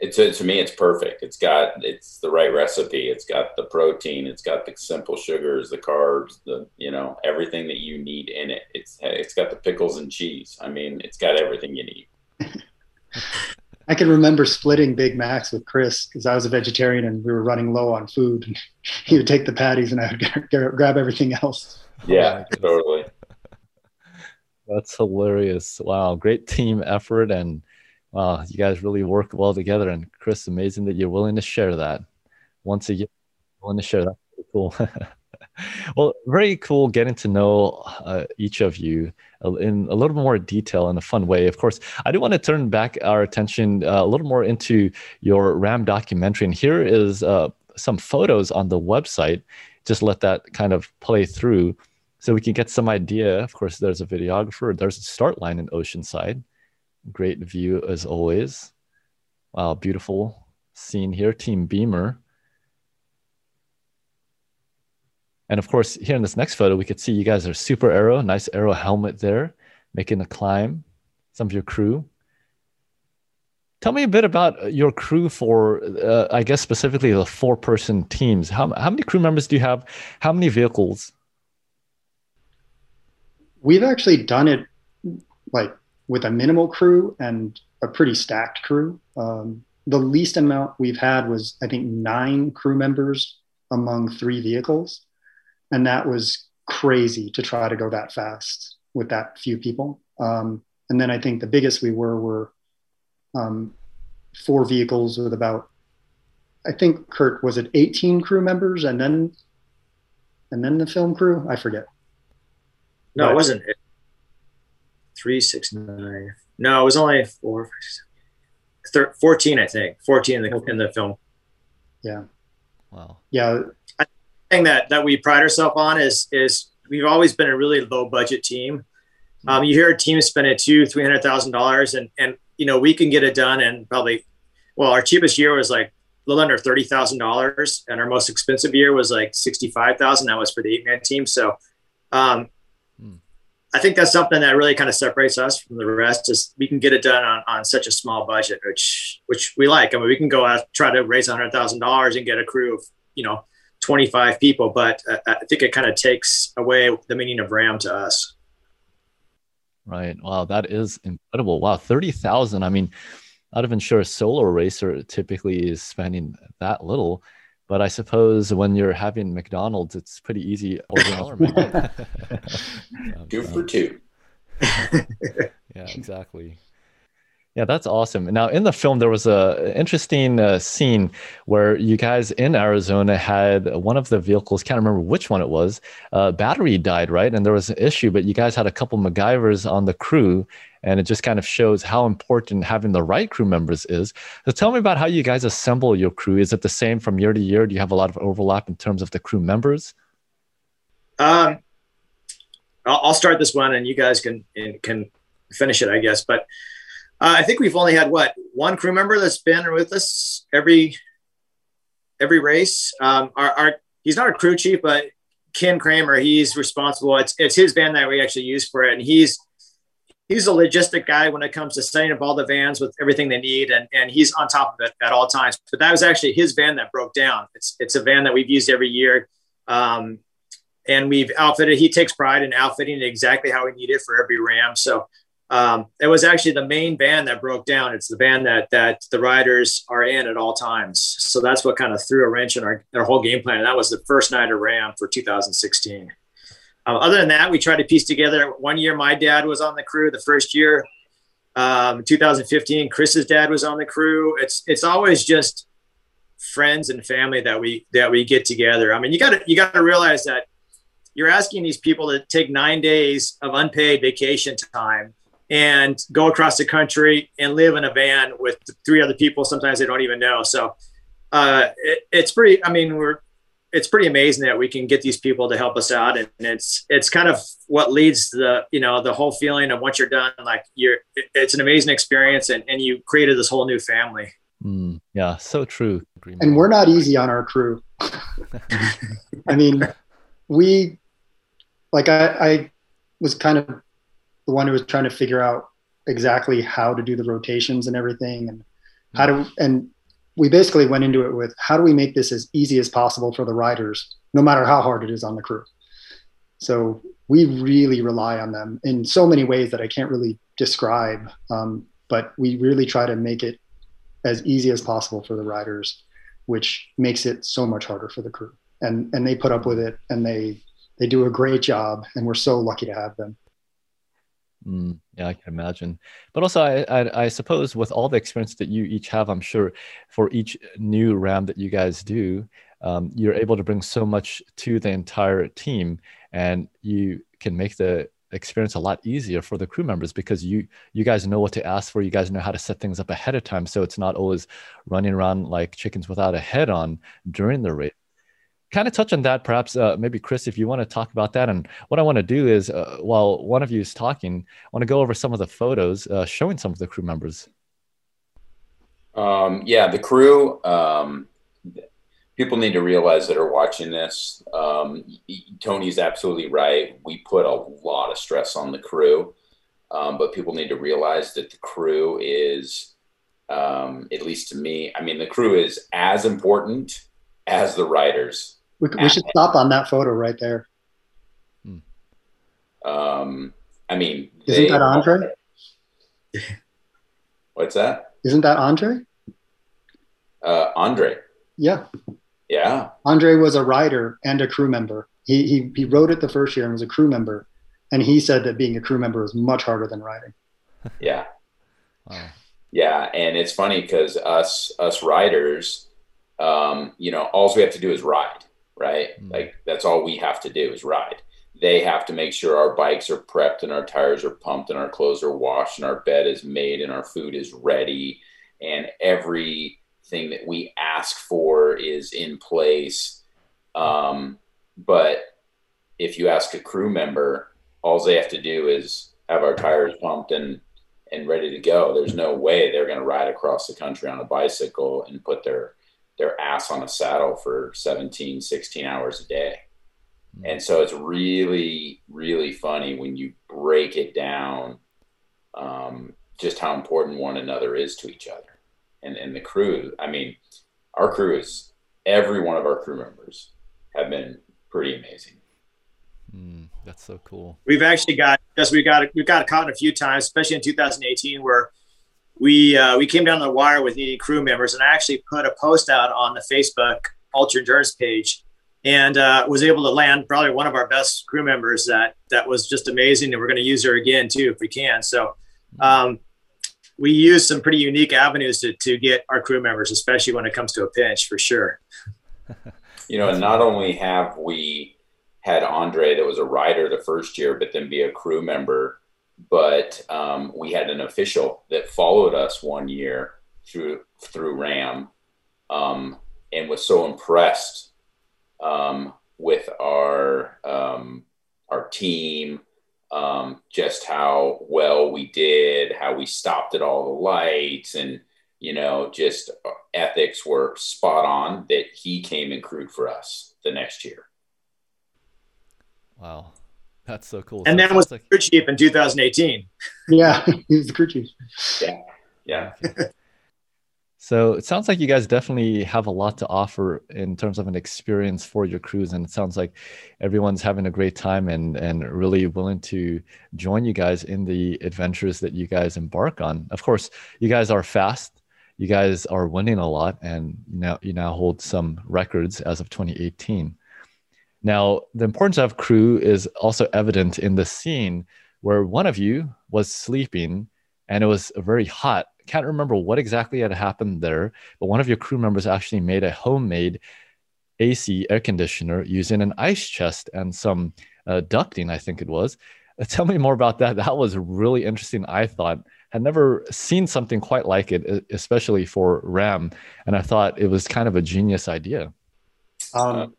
It's to me, it's perfect. It's got it's the right recipe. It's got the protein. It's got the simple sugars, the carbs, the you know everything that you need in it. It's it's got the pickles and cheese. I mean, it's got everything you need.
I can remember splitting Big Macs with Chris because I was a vegetarian and we were running low on food. And he would take the patties and I would grab everything else.
Yeah, oh totally.
That's hilarious. Wow, great team effort and wow, you guys really work well together. And Chris, amazing that you're willing to share that. Once again, willing to share that. Cool. well, very cool getting to know uh, each of you in a little more detail in a fun way. Of course, I do want to turn back our attention uh, a little more into your RAAM documentary. And here is uh, some photos on the website. Just let that kind of play through so we can get some idea. Of course, there's a videographer, there's a start line in Oceanside. Great view as always. Wow, beautiful scene here. Team Beamer. And of course, here in this next photo, we could see you guys are super aero, nice aero helmet there, making a climb, some of your crew. Tell me a bit about your crew for, uh, I guess, specifically the four person teams. How, how many crew members do you have? How many vehicles?
We've actually done it like with a minimal crew and a pretty stacked crew. Um, the least amount we've had was, I think, nine crew members among three vehicles and that was crazy to try to go that fast with that few people. Um, and then I think the biggest we were were um, four vehicles with about, I think Kurt was it 18 crew members, and then and then the film crew. I forget.
No, but, it wasn't. Three, six, nine. No, it was only four, thir- 14, I think. 14 in the, okay. in the film.
Yeah.
Wow.
Yeah
thing that that we pride ourselves on is is we've always been a really low budget team. Um, you hear a team spending two, three hundred thousand dollars, and and you know we can get it done And probably. Well, our cheapest year was like a little under thirty thousand dollars, and our most expensive year was like sixty five thousand. That was for the eight man team. So, um, hmm. I think that's something that really kind of separates us from the rest. Is we can get it done on, on such a small budget, which which we like. I mean, we can go out try to raise hundred thousand dollars and get a crew of you know 25 people, but uh, I think it kind of takes away the meaning of RAAM to us.
Right. Wow, that is incredible. Wow, 30,000. I mean, not even sure a solo racer typically is spending that little, but I suppose when you're having McDonald's, it's pretty easy.
two for two.
yeah, exactly. Yeah, that's awesome. Now, in the film, there was a interesting uh, scene where you guys in Arizona had one of the vehicles. Can't remember which one it was. Uh, battery died, right? And there was an issue, but you guys had a couple MacGyvers on the crew, and it just kind of shows how important having the right crew members is. So, tell me about how you guys assemble your crew. Is it the same from year to year? Do you have a lot of overlap in terms of the crew members?
Um, I'll start this one, and you guys can can finish it, I guess. But uh, I think we've only had what one crew member that's been with us every every race. Um, our, our he's not a crew chief, but Ken Kramer, he's responsible. It's it's his van that we actually use for it, and he's he's a logistic guy when it comes to setting up all the vans with everything they need, and and he's on top of it at all times. But that was actually his van that broke down. It's it's a van that we've used every year. Um, and we've outfitted. He takes pride in outfitting it exactly how we need it for every RAAM. So um, it was actually the main van that broke down. It's the van that that the riders are in at all times. So that's what kind of threw a wrench in our, our whole game plan. And that was the first night of RAAM for 2016. Uh, other than that, we tried to piece together. One year, my dad was on the crew. The first year, um, 2015, Chris's dad was on the crew. It's it's always just friends and family that we that we get together. I mean, you got to you got to realize that you're asking these people to take nine days of unpaid vacation time and go across the country and live in a van with three other people. Sometimes they don't even know. So uh, it, it's pretty. I mean, we're it's pretty amazing that we can get these people to help us out, and, and it's it's kind of what leads the you know the whole feeling of once you're done, like you're it's an amazing experience, and and you created this whole new family.
Mm, yeah, so true.
And we're not easy on our crew. I mean, we, like, I, I was kind of the one who was trying to figure out exactly how to do the rotations and everything, and how to, and we basically went into it with how do we make this as easy as possible for the riders, no matter how hard it is on the crew. So we really rely on them in so many ways that I can't really describe. Um, but we really try to make it as easy as possible for the riders, which makes it so much harder for the crew. And and they put up with it, and they they do a great job, and we're so lucky to have them.
Mm, yeah, I can imagine. But also, I, I, I suppose with all the experience that you each have, I'm sure for each new RAAM that you guys do, um, you're able to bring so much to the entire team, and you can make the experience a lot easier for the crew members because you you guys know what to ask for you guys know how to set things up ahead of time so it's not always running around like chickens without a head on during the race kind of touch on that perhaps uh, maybe chris if you want to talk about that and what i want to do is uh, while one of you is talking i want to go over some of the photos uh, showing some of the crew members
um, yeah the crew um, people need to realize that are watching this. Um, Tony's absolutely right. We put a lot of stress on the crew, um, but people need to realize that the crew is, um, at least to me, I mean, the crew is as important as the riders.
We, we should stop on that photo right there.
Um, I mean,
isn't that Andre?
What's that?
Isn't that Andre?
Uh, Andre.
Yeah.
Yeah.
Andre was a rider and a crew member. He, he, he rode it the first year and was a crew member. And he said that being a crew member is much harder than riding.
Yeah. Wow. Yeah. And it's funny because us, us riders, um, you know, all we have to do is ride, right? Mm. Like that's all we have to do is ride. They have to make sure our bikes are prepped and our tires are pumped and our clothes are washed and our bed is made and our food is ready. And everything that we ask for is in place. Um, but if you ask a crew member, all they have to do is have our tires pumped and and ready to go. There's no way they're going to ride across the country on a bicycle and put their their ass on a saddle for 17, 16 hours a day. And so it's really, really funny when you break it down, um, just how important one another is to each other and, and the crew. I mean, our crew is every one of our crew members have been pretty amazing.
Mm, that's so cool.
We've actually got because we got we got caught in a few times, especially in 2018, where we uh, we came down the wire with needing crew members, and I actually put a post out on the Facebook Ultra Endurance page, and uh, was able to land probably one of our best crew members. That that was just amazing, and we're going to use her again too if we can. So. Um, we use some pretty unique avenues to, to get our crew members, especially when it comes to a pinch, for sure.
you know, and not only have we had Andre that was a rider the first year, but then be a crew member, but um, we had an official that followed us one year through through RAAM, um, and was so impressed um, with our um, our team um, just how well we did, how we stopped at all the lights, and you know, just ethics were spot on. That he came and crewed for us the next year.
Wow, that's so cool.
And
so
then was like... the crew chief in 2018.
Yeah, he was the crew chief.
Yeah, yeah.
So it sounds like you guys definitely have a lot to offer in terms of an experience for your crews, and it sounds like everyone's having a great time and and really willing to join you guys in the adventures that you guys embark on. Of course, you guys are fast, you guys are winning a lot, and you now you now hold some records as of 2018. Now, the importance of crew is also evident in the scene where one of you was sleeping and it was very hot can't remember what exactly had happened there, but one of your crew members actually made a homemade AC air conditioner using an ice chest and some uh, ducting, I think it was. Uh, tell me more about that. That was really interesting. I thought had never seen something quite like it, especially for RAAM, and I thought it was kind of a genius idea.
Um,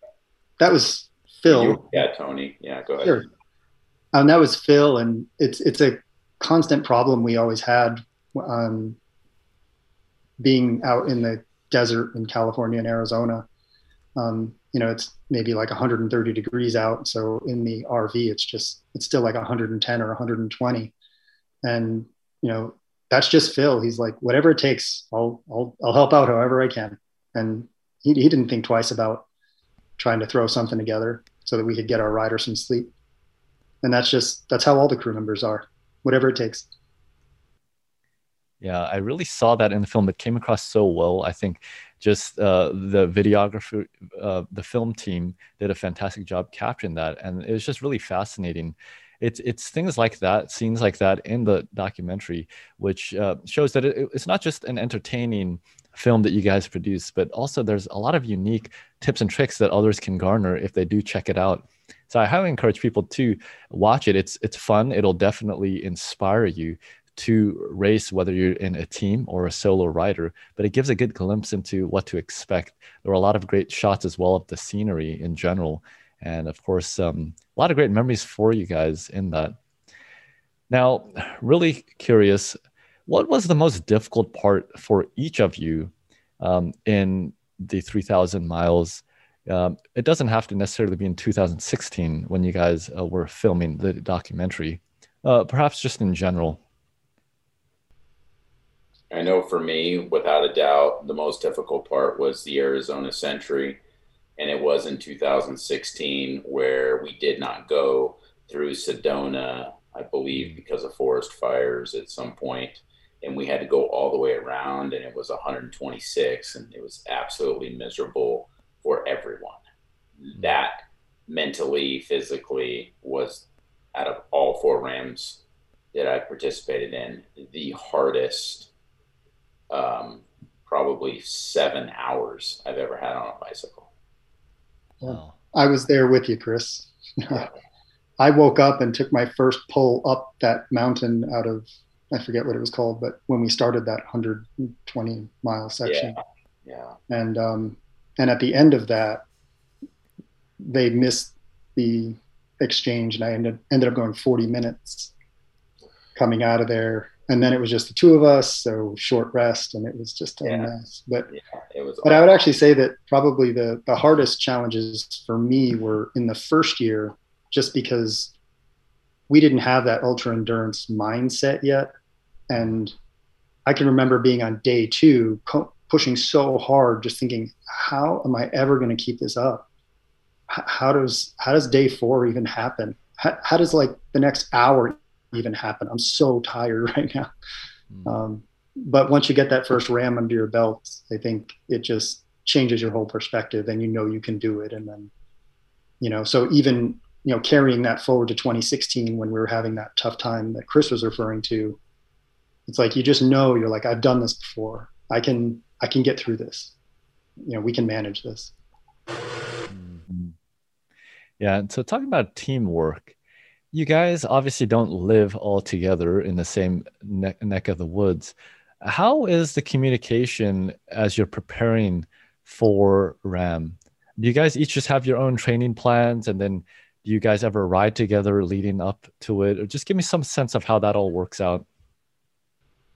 that was Phil.
Yeah, Tony. Yeah, go ahead.
Sure. Um, that was Phil, and it's it's a constant problem we always had um, being out in the desert in California and Arizona. Um, you know, it's maybe like 130 degrees out. So in the RV, it's just, it's still like 110 or 120. And, you know, that's just Phil. He's like, whatever it takes, I'll, I'll, I'll help out however I can. And he, he didn't think twice about trying to throw something together so that we could get our rider some sleep. And that's just, that's how all the crew members are, whatever it takes.
Yeah, I really saw that in the film. It came across so well. I think just uh, the videographer, uh, the film team did a fantastic job capturing that, and it was just really fascinating. It's it's things like that, scenes like that in the documentary, which uh, shows that it, it's not just an entertaining film that you guys produce, but also there's a lot of unique tips and tricks that others can garner if they do check it out. So I highly encourage people to watch it. It's it's fun. It'll definitely inspire you to race, whether you're in a team or a solo rider, but it gives a good glimpse into what to expect. There were a lot of great shots as well of the scenery in general. And of course, um, a lot of great memories for you guys in that. Now, really curious, what was the most difficult part for each of you um, in the 3,000 miles? Um, it doesn't have to necessarily be in 2016 when you guys uh, were filming the documentary, uh, perhaps just in general.
I know for me, without a doubt, the most difficult part was the Arizona Century. And it was in 2016 where we did not go through Sedona, I believe, because of forest fires at some point. And we had to go all the way around, and it was 126, and it was absolutely miserable for everyone. That mentally, physically, was out of all four RAAMs that I participated in, the hardest um, probably seven hours I've ever had on a bicycle.
Wow. I was there with you, Chris. I woke up and took my first pull up that mountain out of, I forget what it was called, but when we started that 120 mile section.
Yeah.
yeah. And, um, and at the end of that, they missed the exchange and I ended, ended up going 40 minutes coming out of there and then it was just the two of us, so short rest, and it was just a yeah. mess. But yeah, it was. But I would actually say that probably the the hardest challenges for me were in the first year, just because we didn't have that ultra endurance mindset yet, and I can remember being on day two, co- pushing so hard, just thinking, how am I ever going to keep this up? H- how does how does day four even happen? How, how does like the next hour even happen. I'm so tired right now. Mm. Um, but once you get that first RAAM under your belt, I think it just changes your whole perspective and you know you can do it. And then, you know, so even, you know, carrying that forward to 2016 when we were having that tough time that Chris was referring to, it's like you just know you're like, I've done this before. I can I can get through this. You know, we can manage this. Mm-hmm.
Yeah. So talking about teamwork, you guys obviously don't live all together in the same neck, neck of the woods. How is the communication as you're preparing for RAAM? Do you guys each just have your own training plans and then you guys ever ride together leading up to it? Or just give me some sense of how that all works out.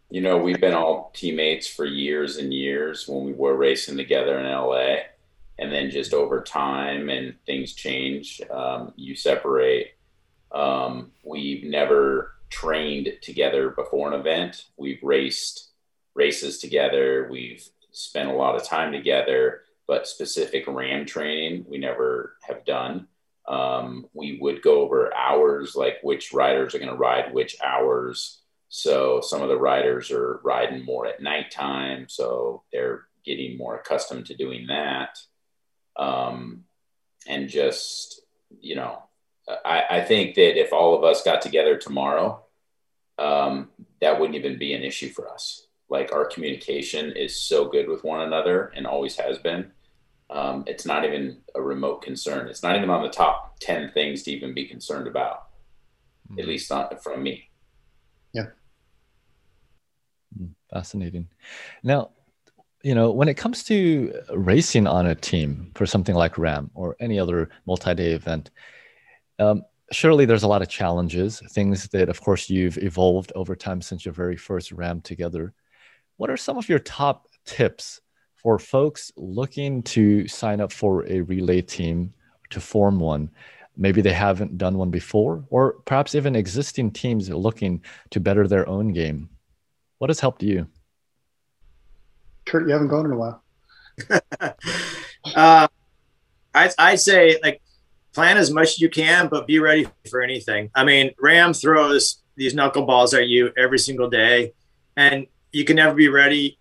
You know, we've been all teammates for years and years when we were racing together in LA. And then just over time and things change, um, you separate um, we've never trained together before an event. We've raced races together. We've spent a lot of time together, but specific RAAM training we never have done. Um, we would go over hours, like which riders are going to ride which hours. So some of the riders are riding more at nighttime, so they're getting more accustomed to doing that. Um, and just you know I, I think that if all of us got together tomorrow, um, that wouldn't even be an issue for us. Like our communication is so good with one another and always has been. Um, it's not even a remote concern. It's not even on the top 10 things to even be concerned about, mm. at least not from me.
Yeah.
Hmm, fascinating. Now, you know, when it comes to racing on a team for something like RAAM or any other multi day event, um, surely there's a lot of challenges, things that, of course, you've evolved over time since your very first RAAM together. What are some of your top tips for folks looking to sign up for a relay team to form one, maybe they haven't done one before, or perhaps even existing teams looking to better their own game. What has helped you?
Kurt, you haven't gone in a while.
uh, I I say like plan as much as you can, but be ready for anything. I mean, RAAM throws these knuckleballs at you every single day, and you can never be ready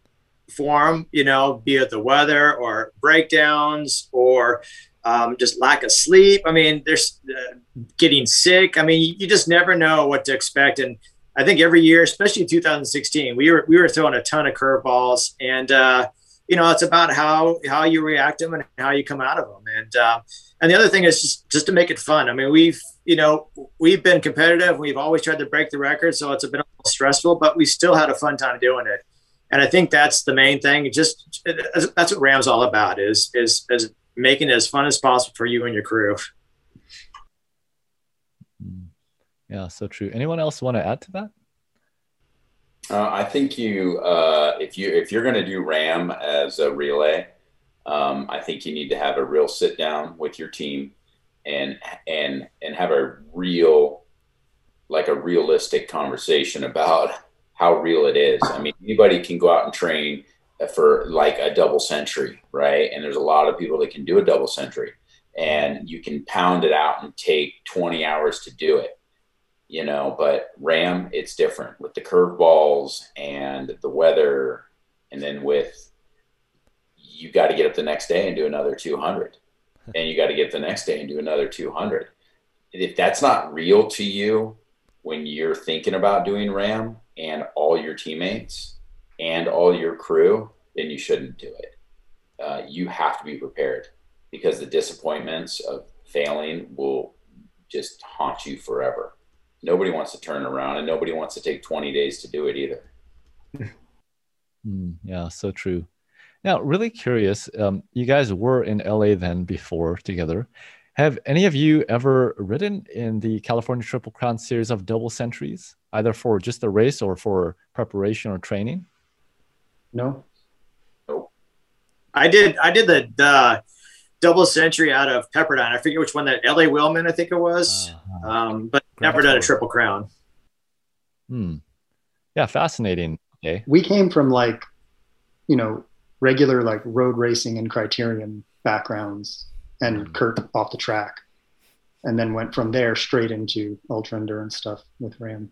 for them. You know, be it the weather or breakdowns or um, just lack of sleep. I mean, there's uh, getting sick. I mean, you, just never know what to expect. And I think every year, especially 2016, we were we were throwing a ton of curveballs, and uh, you know, it's about how how you react to them and how you come out of them. And uh, and the other thing is just just to make it fun. I mean, we've you know we've been competitive. We've always tried to break the record, so it's been stressful, but we still had a fun time doing it. And I think that's the main thing. just that's what RAAM's all about is is is making it as fun as possible for you and your crew.
Mm. Yeah, so true. Anyone else want to add to that?
Uh, I think you, uh, if you if you're going to do RAAM as a relay, um, I think you need to have a real sit down with your team, and and and have a real, like a realistic conversation about how real it is. I mean, anybody can go out and train for like a double century, right? And there's a lot of people that can do a double century and you can pound it out and take 20 hours to do it, you know, but RAAM, it's different with the curveballs and the weather. And then with, you got to get up the next day and do another 200 and you got to get the next day and do another 200. If that's not real to you when you're thinking about doing RAAM and all your teammates, and all your crew, then you shouldn't do it. Uh, you have to be prepared because the disappointments of failing will just haunt you forever. Nobody wants to turn around and nobody wants to take 20 days to do it either.
Mm, yeah, so true. Now, really curious, um, you guys were in LA then before together. Have any of you ever ridden in the California Triple Crown series of double centuries, either for just a race or for preparation or training?
No.
Nope. I did. I did the, the double century out of Pepperdine. I forget which one that L.A. Wheelmen, I think it was, uh-huh. um, but Grand never done a triple crown.
Hmm. Yeah, fascinating. Okay.
We came from like, you know, regular like road racing and criterium backgrounds, and. Kurt off the track, and then went from there straight into ultra endurance stuff with RAAM.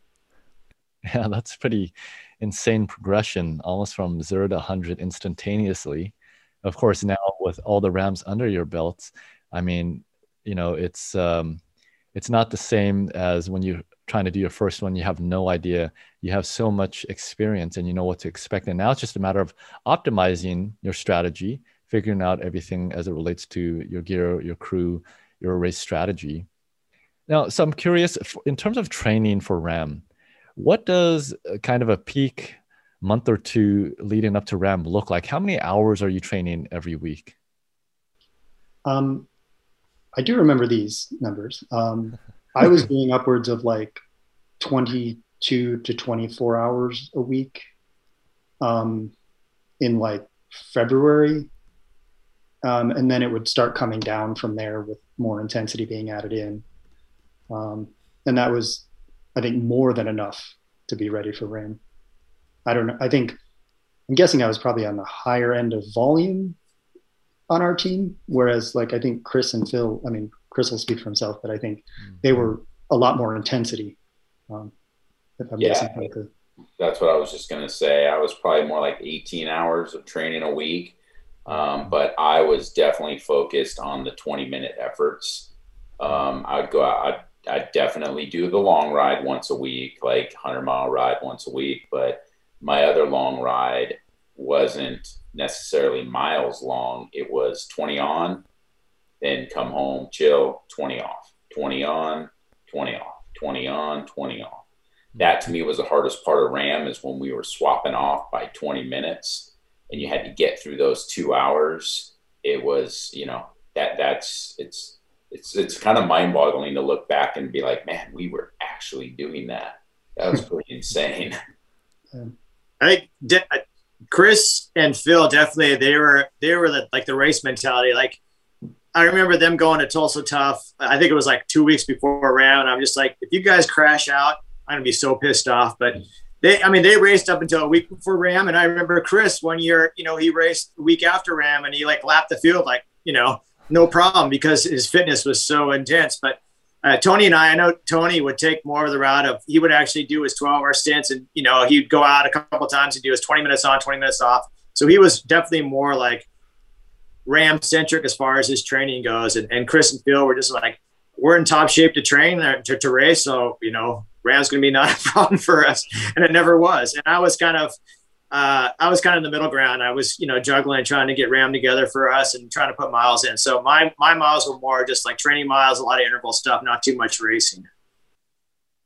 Yeah, that's pretty insane progression, almost from zero to 100 instantaneously. Of course, now with all the RAAMs under your belts, I mean, you know, it's um, it's not the same as when you're trying to do your first one. You have no idea. You have so much experience and you know what to expect. And now it's just a matter of optimizing your strategy, figuring out everything as it relates to your gear, your crew, your race strategy. Now, so I'm curious in terms of training for RAAM what does kind of a peak month or two leading up to RAAM look like? How many hours are you training every week?
Um, I do remember these numbers. Um, I was doing upwards of like 22 to 24 hours a week um, in like February. Um, and then it would start coming down from there with more intensity being added in. Um, and that was I think more than enough to be ready for rain. I don't know. I think I'm guessing I was probably on the higher end of volume on our team, whereas like I think Chris and Phil. I mean, Chris will speak for himself, but I think mm-hmm. they were a lot more intensity. Um,
yeah, that's what I was just going to say. I was probably more like 18 hours of training a week, um, but I was definitely focused on the 20 minute efforts. Um, I would go out. I'd I definitely do the long ride once a week, like 100 mile ride once a week. But my other long ride wasn't necessarily miles long. It was 20 on, then come home, chill, 20 off, 20 on, 20 off, 20 on, 20 off. That to me was the hardest part of RAAM is when we were swapping off by 20 minutes and you had to get through those two hours. It was, you know, that that's, it's, it's it's kind of mind boggling to look back and be like, man, we were actually doing that. That was pretty insane.
I think uh, Chris and Phil definitely they were they were the, like the race mentality. Like I remember them going to Tulsa Tough. I think it was like two weeks before and I'm just like, if you guys crash out, I'm gonna be so pissed off. But they, I mean, they raced up until a week before RAAM. and I remember Chris one year, you know, he raced a week after RAAM and he like lapped the field like, you know, no problem because his fitness was so intense. But uh, Tony and I, I know Tony would take more of the route of he would actually do his 12 hour stints and, you know, he'd go out a couple times and do his 20 minutes on, 20 minutes off. So he was definitely more like RAAM centric as far as his training goes. And, and Chris and Phil were just like, we're in top shape to train uh, to, to race. So, you know, RAAM's going to be not a problem for us. And it never was. And I was kind of, uh, I was kind of in the middle ground. I was, you know, juggling, trying to get RAAM together for us and trying to put miles in. So my my miles were more just like training miles, a lot of interval stuff, not too much racing.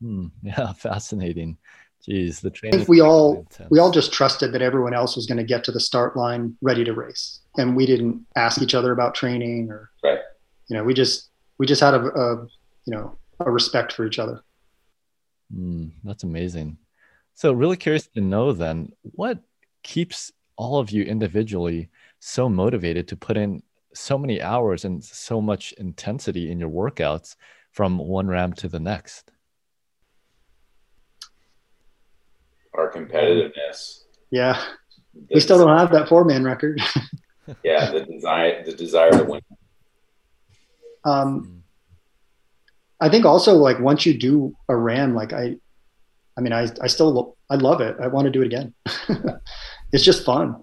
Hmm. Yeah, fascinating. Jeez, the
training. I think we all intense. we all just trusted that everyone else was going to get to the start line ready to race, and we didn't ask each other about training or,
right.
you know, we just we just had a, a you know a respect for each other.
Mm, that's amazing. So, really curious to know then what keeps all of you individually so motivated to put in so many hours and so much intensity in your workouts from one RAAM to the next?
Our competitiveness.
Yeah. The we still don't have that four man record.
yeah, the desire the desire to win.
Um I think also like once you do a RAAM, like I I mean, I, I still, I love it. I want to do it again. it's just fun.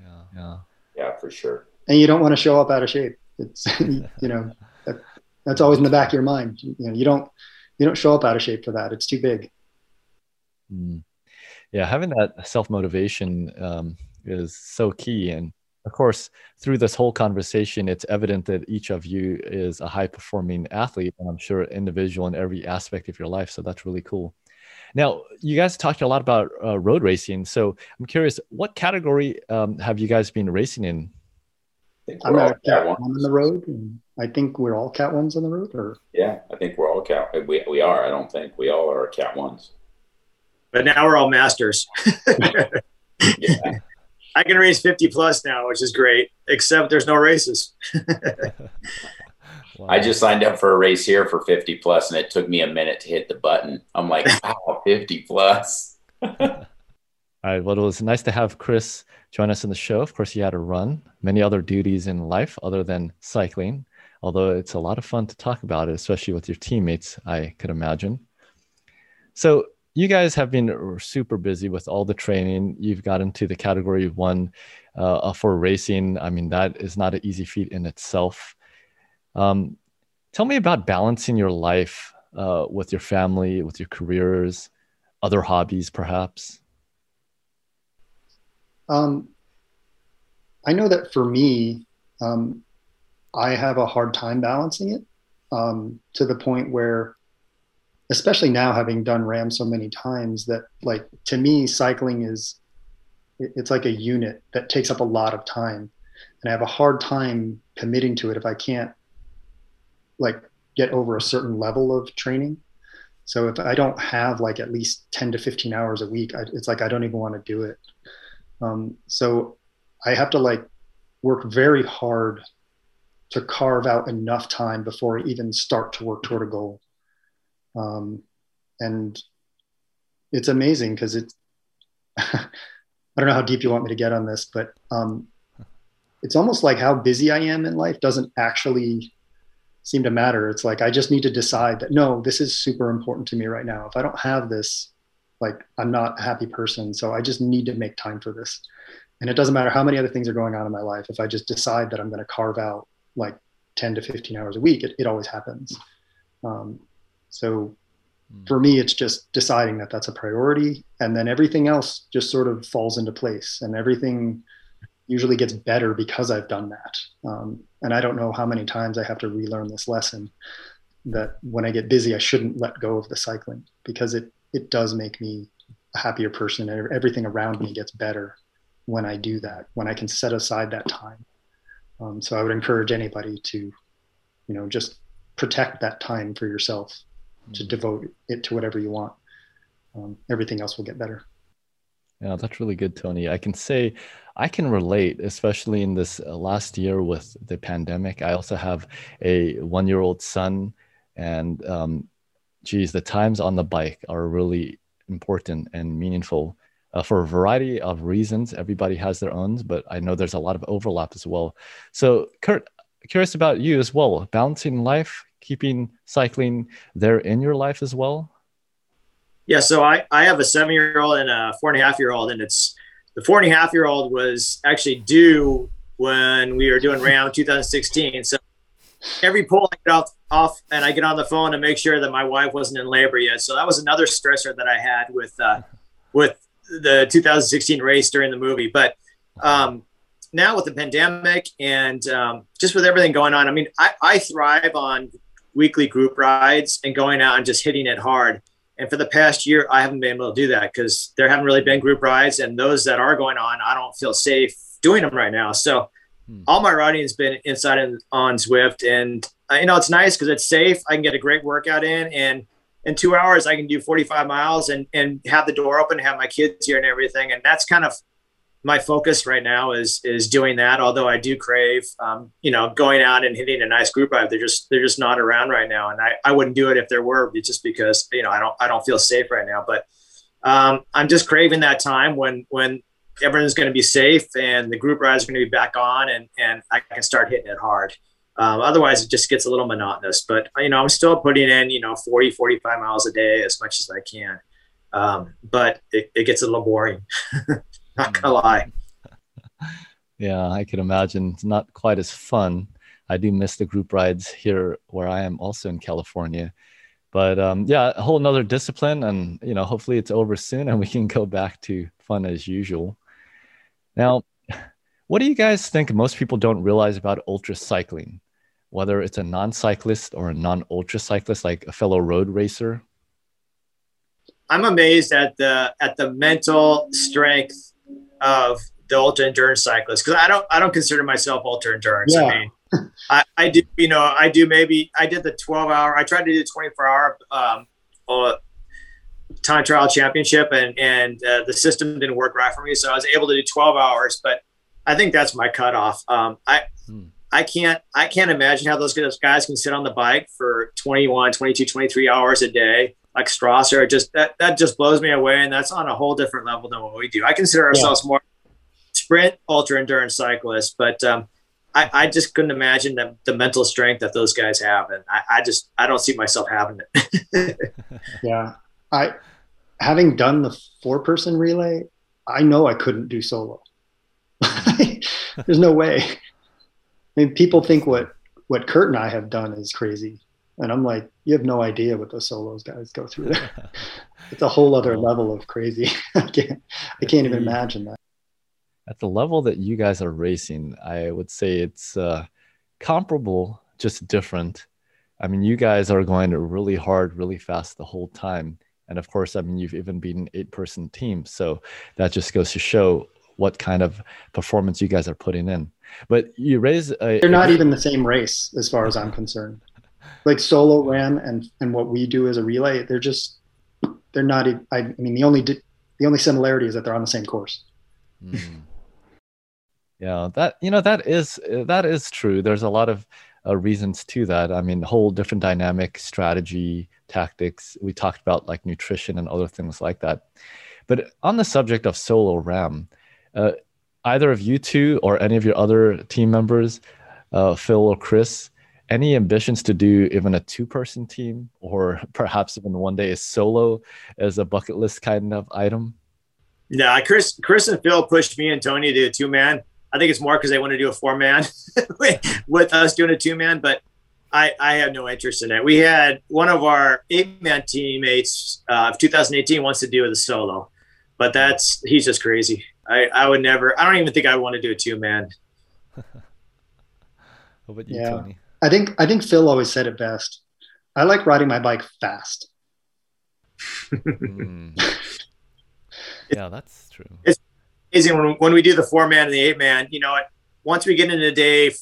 Yeah. Yeah.
Yeah, for sure.
And you don't want to show up out of shape. It's, you know, that, that's always in the back of your mind. You know, you don't, you don't show up out of shape for that. It's too big.
Mm. Yeah. Having that self motivation um, is so key. And of course, through this whole conversation, it's evident that each of you is a high performing athlete, and I'm sure individual in every aspect of your life. So that's really cool. Now, you guys talked a lot about uh, road racing. So I'm curious, what category um, have you guys been racing in?
I'm a cat one on the road. I think we're all cat ones on the road, or
yeah, I think we're all cat. We, we are. I don't think we all are cat ones.
But now we're all masters. yeah. I can race 50 plus now, which is great, except there's no races.
wow. I just signed up for a race here for 50 plus, and it took me a minute to hit the button. I'm like, wow, 50 plus.
All right. Well, it was nice to have Chris join us in the show. Of course, he had to run many other duties in life other than cycling, although it's a lot of fun to talk about it, especially with your teammates, I could imagine. So, you guys have been super busy with all the training. You've gotten to the category one uh, for racing. I mean, that is not an easy feat in itself. Um, tell me about balancing your life uh, with your family, with your careers, other hobbies, perhaps.
Um, I know that for me, um, I have a hard time balancing it um, to the point where especially now having done RAAM so many times that like to me cycling is it's like a unit that takes up a lot of time. And i have a hard time committing to it if i can't like get over a certain level of training. So if i don't have like at least 10 to 15 hours a week I, it's like i don't even want to do it. Um, so i have to like work very hard to carve out enough time before I even start to work toward a goal um, and it's amazing because it's i don't know how deep you want me to get on this but um, it's almost like how busy i am in life doesn't actually seem to matter. It's like i just need to decide that no this is super important to me right now. If i don't have this like i'm not a happy person so i just need to make time for this. And it doesn't matter how many other things are going on in my life. If i just decide that i'm going to carve out like 10 to 15 hours a week it, it always happens. Um, so mm. for me, it's just deciding that that's a priority, and then everything else just sort of falls into place, and everything usually gets better because I've done that. Um, and I don't know how many times I have to relearn this lesson that when I get busy, I shouldn't let go of the cycling because it it does make me a happier person. And everything around me gets better when I do that. When I can set aside that time. Um, so I would encourage anybody to, you know, just protect that time for yourself to devote it to whatever you want. Um, everything else will get better.
Yeah, that's really good, Tony. I can say I can relate, especially in this uh, last year with the pandemic. I also have a one year old son, and um, geez, the times on the bike are really important and meaningful uh, for a variety of reasons. Everybody has their own, but I know there's a lot of overlap as well. So, Kurt, curious about you as well. Balancing life, keeping cycling there in your life as well.
Yeah, so I, I have a seven year old and a four and a half year old, and it's the four and a half year old was actually due when we were doing RAAM 2016. So every pull I get off, off and I get on the phone to make sure that my wife wasn't in labor yet. So that was another stressor that I had with uh, with the 2016 race during the movie. But um, now with the pandemic and um, just with everything going on, I mean, I, I thrive on weekly group rides and going out and just hitting it hard. And for the past year, I haven't been able to do that because there haven't really been group rides, and those that are going on, I don't feel safe doing them right now. So hmm. all my riding has been inside and on Zwift, and uh, you know it's nice because it's safe. I can get a great workout in, and in two hours I can do 45 miles and and have the door open, have my kids here and everything, and that's kind of my focus right now is is doing that. Although I do crave, um, you know, going out and hitting a nice group ride. They're just they're just not around right now, and I, I wouldn't do it if there were, just because you know I don't I don't feel safe right now. But um, I'm just craving that time when when everyone's going to be safe and the group rides are going to be back on, and and I can start hitting it hard. Um, otherwise, it just gets a little monotonous. But you know, I'm still putting in you know 40 45 miles a day as much as I can. Um, but it, it gets a little boring. Not gonna lie.
yeah, I can imagine. It's not quite as fun. I do miss the group rides here where I am, also in California. But um, yeah, a whole nother discipline, and you know, hopefully it's over soon, and we can go back to fun as usual. Now, what do you guys think most people don't realize about ultra cycling? Whether it's a non-cyclist or a non-ultra cyclist, like a fellow road racer.
I'm amazed at the at the mental strength of the ultra endurance cyclists because I don't I don't consider myself ultra endurance. Yeah. I mean, I, I do you know I do maybe I did the 12 hour. I tried to do the 24 hour um, uh, time trial championship and and uh, the system didn't work right for me, so I was able to do 12 hours. But I think that's my cutoff. Um, I hmm. I can't I can't imagine how those guys can sit on the bike for 21, 22, 23 hours a day like Strasser. It Just that that just blows me away, and that's on a whole different level than what we do. I consider ourselves yeah. more sprint ultra endurance cyclists, but um, I, I, just couldn't imagine the, the mental strength that those guys have, and I, I just I don't see myself having
it. yeah, I having done the four person relay, I know I couldn't do solo. There's no way. I mean, people think what what Kurt and I have done is crazy. And I'm like, you have no idea what those solos guys go through there. it's a whole other level of crazy. I can't, I can't even imagine that.
At the level that you guys are racing, I would say it's uh, comparable, just different. I mean, you guys are going really hard, really fast the whole time. And of course, I mean, you've even been an eight person team. So that just goes to show what kind of performance you guys are putting in. But you raise
a. They're not a, even the same race as far as I'm concerned like solo RAAM and and what we do as a relay they're just they're not i, mean the only the only similarity is that they're on the same course. Mm.
yeah that you know that is that is true. There's a lot of uh, reasons to that. I mean whole different dynamic strategy tactics. We talked about like nutrition and other things like that. But on the subject of solo RAAM uh, either of you two or any of your other team members uh, phil or chris any ambitions to do even a two person team or perhaps even one day a solo as a bucket list kind of item?
Yeah, Chris, Chris and Phil pushed me and Tony to do a two man. I think it's more because they want to do a four man with us doing a two man, but I, I have no interest in it. We had one of our eight man teammates uh, of 2018 wants to do a solo, but that's he's just crazy. I, I would never. I don't even think I want to do a two man.
How about you, yeah. Tony?
I think I think Phil always said it best. I like riding my bike fast.
mm. Yeah, that's true.
It's amazing when, when we do the four man and the eight man. You know, once we get into day,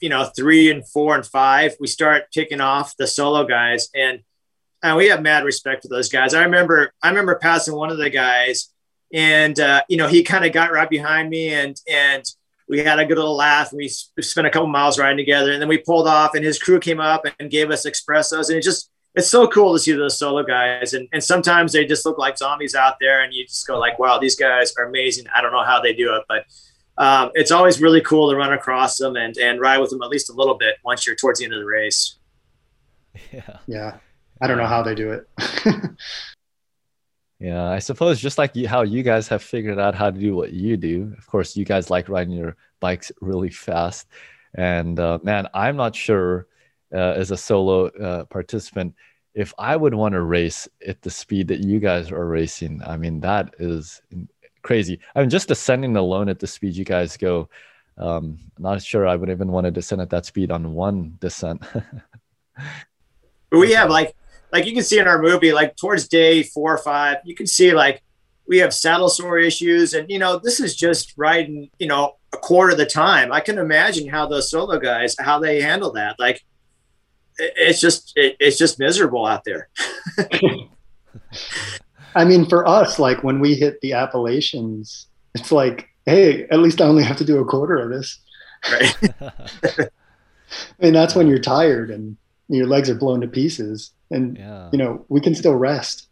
you know, three and four and five, we start kicking off the solo guys, and and we have mad respect for those guys. I remember I remember passing one of the guys and uh, you know he kind of got right behind me, and and we had a good little laugh. and We spent a couple miles riding together, and then we pulled off, and his crew came up and gave us expressos and it just it's so cool to see those solo guys, and and sometimes they just look like zombies out there, and you just go like, wow, these guys are amazing. I don't know how they do it, but um, it's always really cool to run across them and and ride with them at least a little bit once you're towards the end of the race.
Yeah.
Yeah. I don't know how they do it.
Yeah, I suppose just like you, how you guys have figured out how to do what you do. Of course, you guys like riding your bikes really fast, and uh, man, I'm not sure uh, as a solo uh, participant if I would want to race at the speed that you guys are racing. I mean, that is crazy. I mean, just descending alone at the speed you guys go. Um, not sure I would even want to descend at that speed on one descent.
we have like like you can see in our movie, like towards day four or five, you can see like we have saddle sore issues, and you know this is just riding, you know, a quarter of the time. I can imagine how those solo guys how they handle that. Like it's just it, it's just miserable out there.
I mean, for us, like when we hit the Appalachians, it's like, hey, at least I only have to do a quarter of this.
Right.
I mean, that's when you're tired and your legs are blown to pieces and
yeah.
you know we can still rest.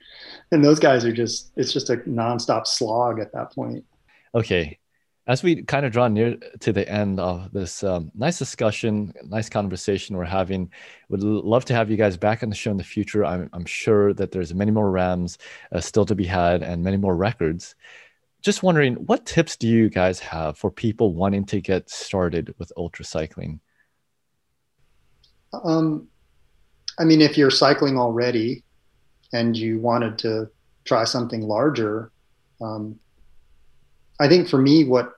And those guys are just it's just a nonstop slog at that point.
Okay. As we kind of draw near to the end of this um, nice discussion nice conversation we're having would love to have you guys back on the show in the future. I'm, I'm sure that there's many more RAAMs uh, still to be had and many more records. Just wondering what tips do you guys have for people wanting to get started with ultra cycling
um, I mean, if you're cycling already and you wanted to try something larger, um, I think for me, what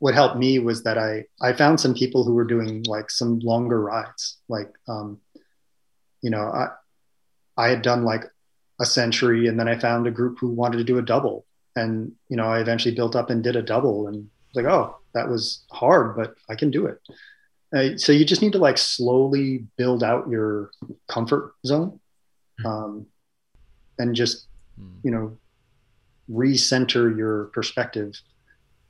what helped me was that I I found some people who were doing like some longer rides. Like, um, you know, I I had done like a century, and then I found a group who wanted to do a double, and you know, I eventually built up and did a double, and like, oh, that was hard, but I can do it. Uh, so you just need to like slowly build out your comfort zone
Hmm.
um, and just you know recenter your perspective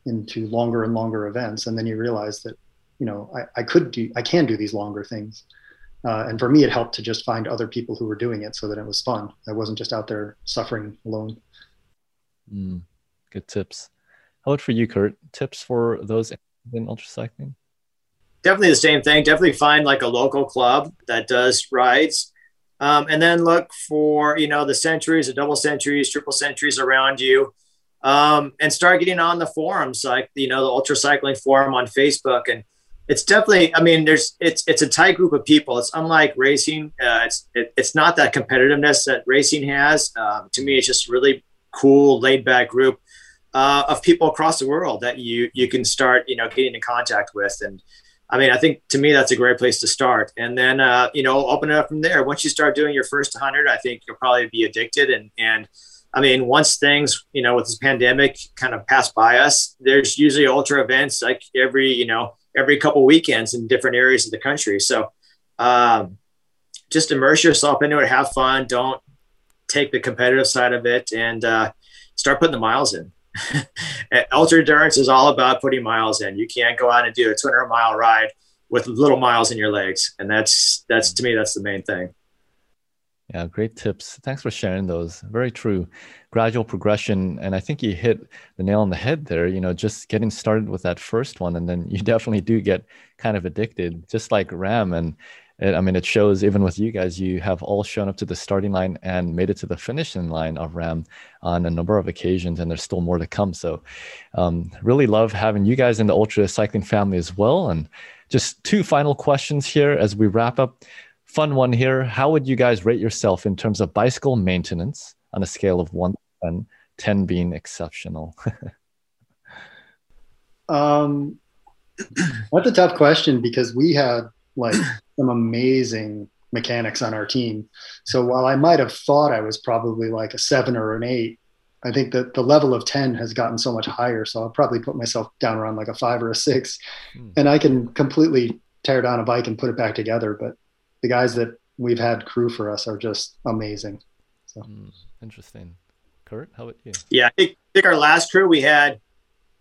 into longer and longer events. And then you realize that you know i, I could do i can do these longer things. Uh, and for me it helped to just find other people who were doing it so that it was fun. I wasn't just out there suffering alone.
Mm, good tips. How about for you kurt? Tips for those in ultra cycling
definitely the same thing. Definitely find like a local club that does rides. Um, and then look for, you know, the centuries, the double centuries, triple centuries around you. Um, and start getting on the forums, like, you know, the ultra cycling forum on Facebook. And it's definitely, I mean, there's, it's, it's a tight group of people. It's unlike racing. Uh, it's, it, it's not that competitiveness that racing has. Um, to me, it's just really cool, laid back group uh, of people across the world that you, you can start, you know, getting in contact with. And, I mean, I think to me that's a great place to start, and then uh, you know open it up from there. Once you start doing your first 100, I think you'll probably be addicted. And and I mean, once things you know with this pandemic kind of pass by us, there's usually ultra events like every you know every couple weekends in different areas of the country. So um, just immerse yourself into it, have fun. Don't take the competitive side of it, and uh, start putting the miles in. ultra endurance is all about putting miles in. You can't go out and do a 200 mile ride with little miles in your legs, and that's that's to me that's the main thing.
Yeah, great tips. Thanks for sharing those. Very true. Gradual progression, and I think you hit the nail on the head there. You know, just getting started with that first one, and then you definitely do get kind of addicted, just like RAAM. And it, I mean, it shows even with you guys, you have all shown up to the starting line and made it to the finishing line of RAAM on a number of occasions, and there's still more to come. So, um, really love having you guys in the ultra cycling family as well. And just two final questions here as we wrap up. Fun one here. How would you guys rate yourself in terms of bicycle maintenance on a scale of one 10, 10 being exceptional?
um, that's a tough question because we had like some amazing mechanics on our team. So while I might have thought I was probably like a seven or an eight, I think that the level of 10 has gotten so much higher. So I'll probably put myself down around like a five or a six. Mm. And I can completely tear down a bike and put it back together. But the guys that we've had crew for us are just amazing. So.
Mm, interesting. Kurt, how about you?
Yeah, I think, I think our last crew we had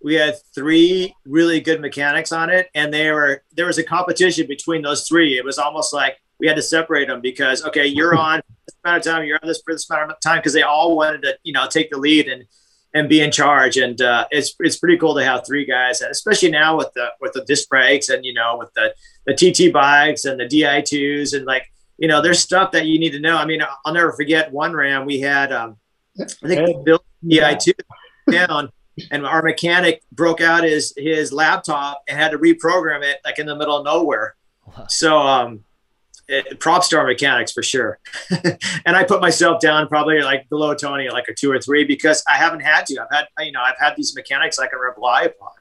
we had three really good mechanics on it, and they were there was a competition between those three. It was almost like we had to separate them because okay, you're on this amount of time, you're on this for this amount of time because they all wanted to you know take the lead and and be in charge. And uh, it's it's pretty cool to have three guys, especially now with the with the disc brakes and you know with the the TT bikes and the Di2s and like you know there's stuff that you need to know. I mean, I'll never forget one RAAM we had. Um, I think we built Di2 down. And our mechanic broke out his his laptop and had to reprogram it like in the middle of nowhere. Wow. So um, it, props to our mechanics for sure. and I put myself down probably like below Tony, like a two or three, because I haven't had to. I've had, you know, I've had these mechanics I can rely upon.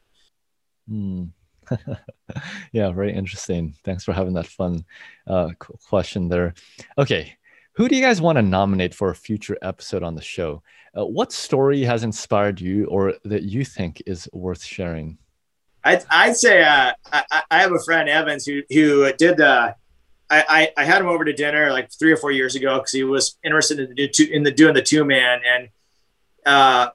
Mm. yeah, very interesting. Thanks for having that fun uh, question there. Okay, who do you guys want to nominate for a future episode on the show? Uh, what story has inspired you or that you think is worth sharing?
I'd, I'd say uh, I, I, have a friend, Evans, who, who did the. I, I, had him over to dinner like three or four years ago because he was interested in the, in the doing the two man and uh,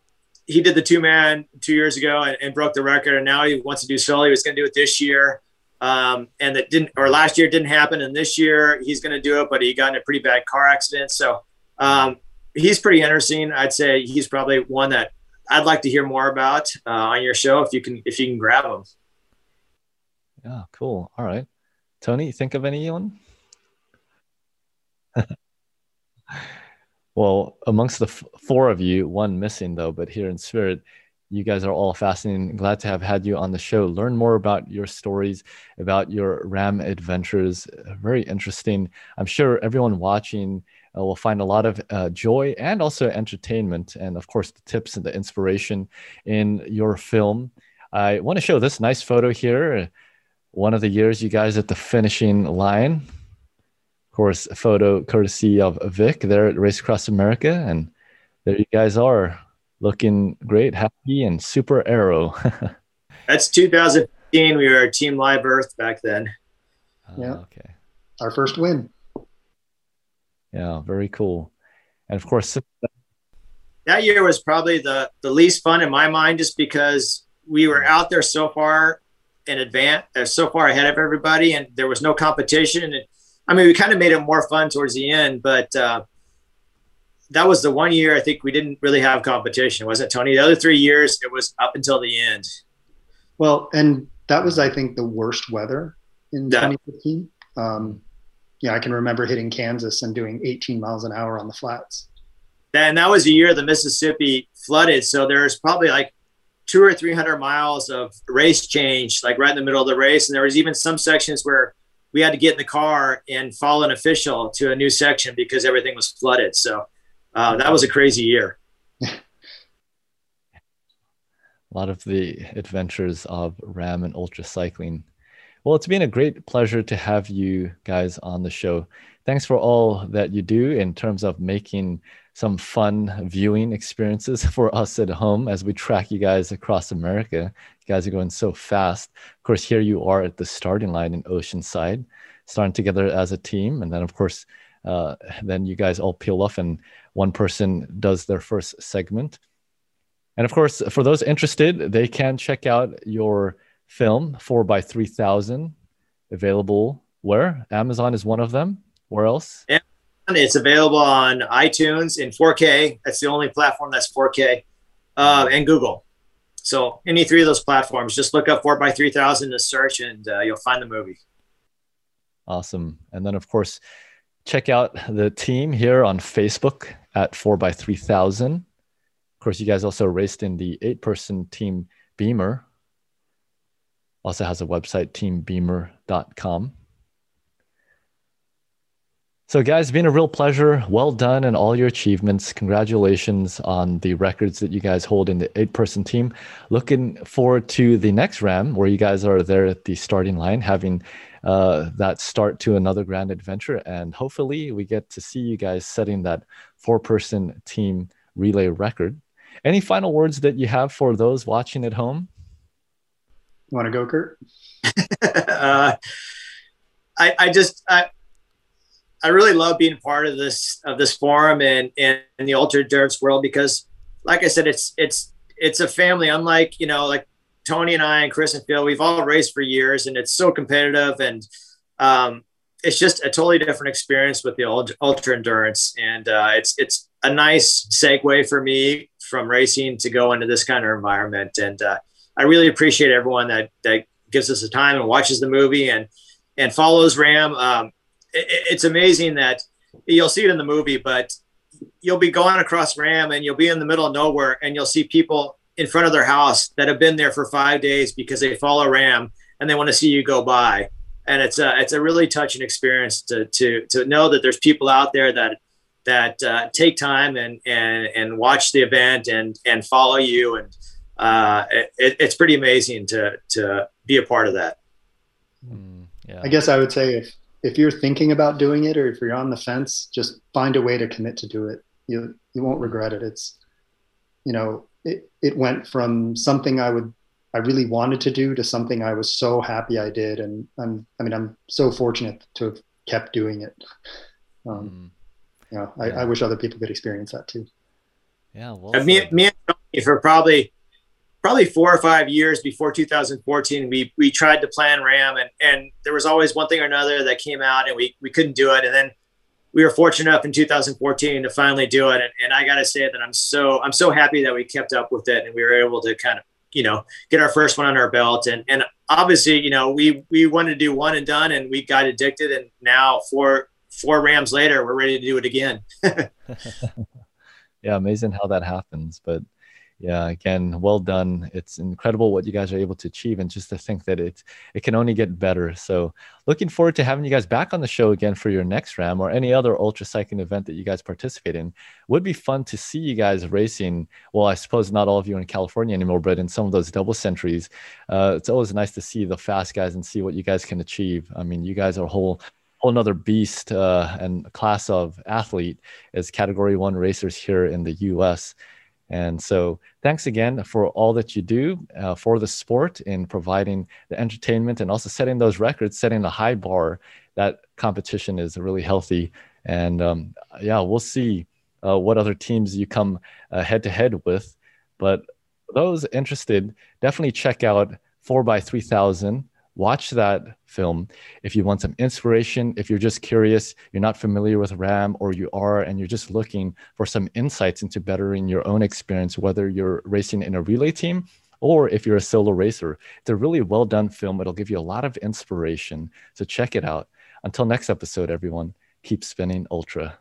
he did the two man two years ago and, and, broke the record and now he wants to do solo. He was going to do it this year um, and that didn't or last year didn't happen and this year he's going to do it but he got in a pretty bad car accident so um, he's pretty interesting i'd say he's probably one that i'd like to hear more about uh, on your show if you can if you can grab him
yeah cool all right tony think of anyone well amongst the four of you one missing though but here in spirit you guys are all fascinating. Glad to have had you on the show. Learn more about your stories, about your RAAM adventures. Very interesting. I'm sure everyone watching uh, will find a lot of uh, joy and also entertainment, and of course, the tips and the inspiration in your film. I want to show this nice photo here. One of the years you guys at the finishing line. Of course, a photo courtesy of Vic there at Race Across America. And there you guys are looking great, happy, and super aero.
That's 2015. We were Team Live Earth back then.
Uh, yeah. Okay. Our first win.
Yeah, very cool. And of course,
that year was probably the the least fun in my mind, just because we were out there so far in advance, uh, so far ahead of everybody, and there was no competition. And I mean, we kind of made it more fun towards the end, but uh, that was the one year I think we didn't really have competition, wasn't it, Tony? The other three years, it was up until the end.
Well, and that was, I think, the worst weather in yeah. 2015. Um, yeah, I can remember hitting Kansas and doing 18 miles an hour on the flats.
And that was the year the Mississippi flooded. So there's probably like two or 300 miles of race change, like right in the middle of the race. And there was even some sections where we had to get in the car and follow an official to a new section because everything was flooded. So uh, that was a crazy year. a
lot of the adventures of RAAM and ultra cycling. Well, it's been a great pleasure to have you guys on the show. Thanks for all that you do in terms of making some fun viewing experiences for us at home as we track you guys across America. You guys are going so fast. Of course, here you are at the starting line in Oceanside, starting together as a team. And then, of course, uh, then you guys all peel off and one person does their first segment. And of course, for those interested, they can check out your film, 4x3000, available where? Amazon is one of them. Where else?
Yeah, it's available on iTunes in 4K. That's the only platform that's 4K, uh, and Google. So any three of those platforms, just look up 4x3000 to search and uh, you'll find the movie.
Awesome. And then, of course, check out the team here on Facebook at 4x3000. Of course, you guys also raced in the eight person team Beamer. Also has a website, teambeamer.com. So, guys, been a real pleasure. Well done and all your achievements. Congratulations on the records that you guys hold in the eight person team. Looking forward to the next RAAM where you guys are there at the starting line, having uh, that start to another grand adventure. And hopefully, we get to see you guys setting that four person team relay record. Any final words that you have for those watching at home?
Want to go, Kurt?
uh, I, I just, I, I really love being part of this of this forum and and, the ultra endurance world because like I said, it's it's it's a family. Unlike you know, like Tony and I and Chris and Phil, we've all raced for years, and it's so competitive, and um, it's just a totally different experience with the ultra endurance, and uh, it's it's a nice segue for me from racing to go into this kind of environment, and uh, I really appreciate everyone that that gives us the time and watches the movie and and follows RAAM. Um, it, it's amazing that you'll see it in the movie, but you'll be going across RAAM and you'll be in the middle of nowhere and you'll see people in front of their house that have been there for five days because they follow RAAM and they want to see you go by. And it's a it's a really touching experience to to to know that there's people out there that that uh, take time and and and watch the event and and follow you and uh, it, it's pretty amazing to to be a part of that.
Mm, yeah. I guess I would say if if you're thinking about doing it or if you're on the fence, just find a way to commit to do it. You you won't regret it. It's you know it it went from something I would I really wanted to do to something I was so happy I did, and I'm I mean I'm so fortunate to have kept doing it. Um, mm. You know, I, yeah. I wish other people could experience that too.
Yeah, well,
me, me and Tony for probably probably four or five years before 2014, we we tried to plan RAAM, and and there was always one thing or another that came out, and we we couldn't do it. And then we were fortunate enough in 2014 to finally do it. And, and I got to say that I'm so I'm so happy that we kept up with it, and we were able to kind of you know get our first one on our belt. And and obviously, you know, we we wanted to do one and done, and we got addicted, and now four four RAAMs later, we're ready to do it again.
yeah, amazing how that happens, but yeah again well done. It's incredible what you guys are able to achieve and just to think that it it can only get better. So looking forward to having you guys back on the show again for your next RAAM or any other ultra cycling event that you guys participate in. Would be fun to see you guys racing. Well i suppose not all of you in california anymore but in some of those double centuries. Uh, it's always nice to see the fast guys and see what you guys can achieve. I mean you guys are a whole whole another beast uh, and class of athlete as category one racers here in the us and so, thanks again for all that you do uh, for the sport in providing the entertainment and also setting those records, setting a high bar. That competition is really healthy. And um, yeah, we'll see uh, what other teams you come head to head with. But those interested, definitely check out 4x3000 watch that film. If you want some inspiration if you're just curious you're not familiar with RAAM or you are and you're just looking for some insights into bettering your own experience whether you're racing in a relay team or if you're a solo racer it's a really well done film. It'll give you a lot of inspiration. So check it out. Until next episode everyone keep spinning ultra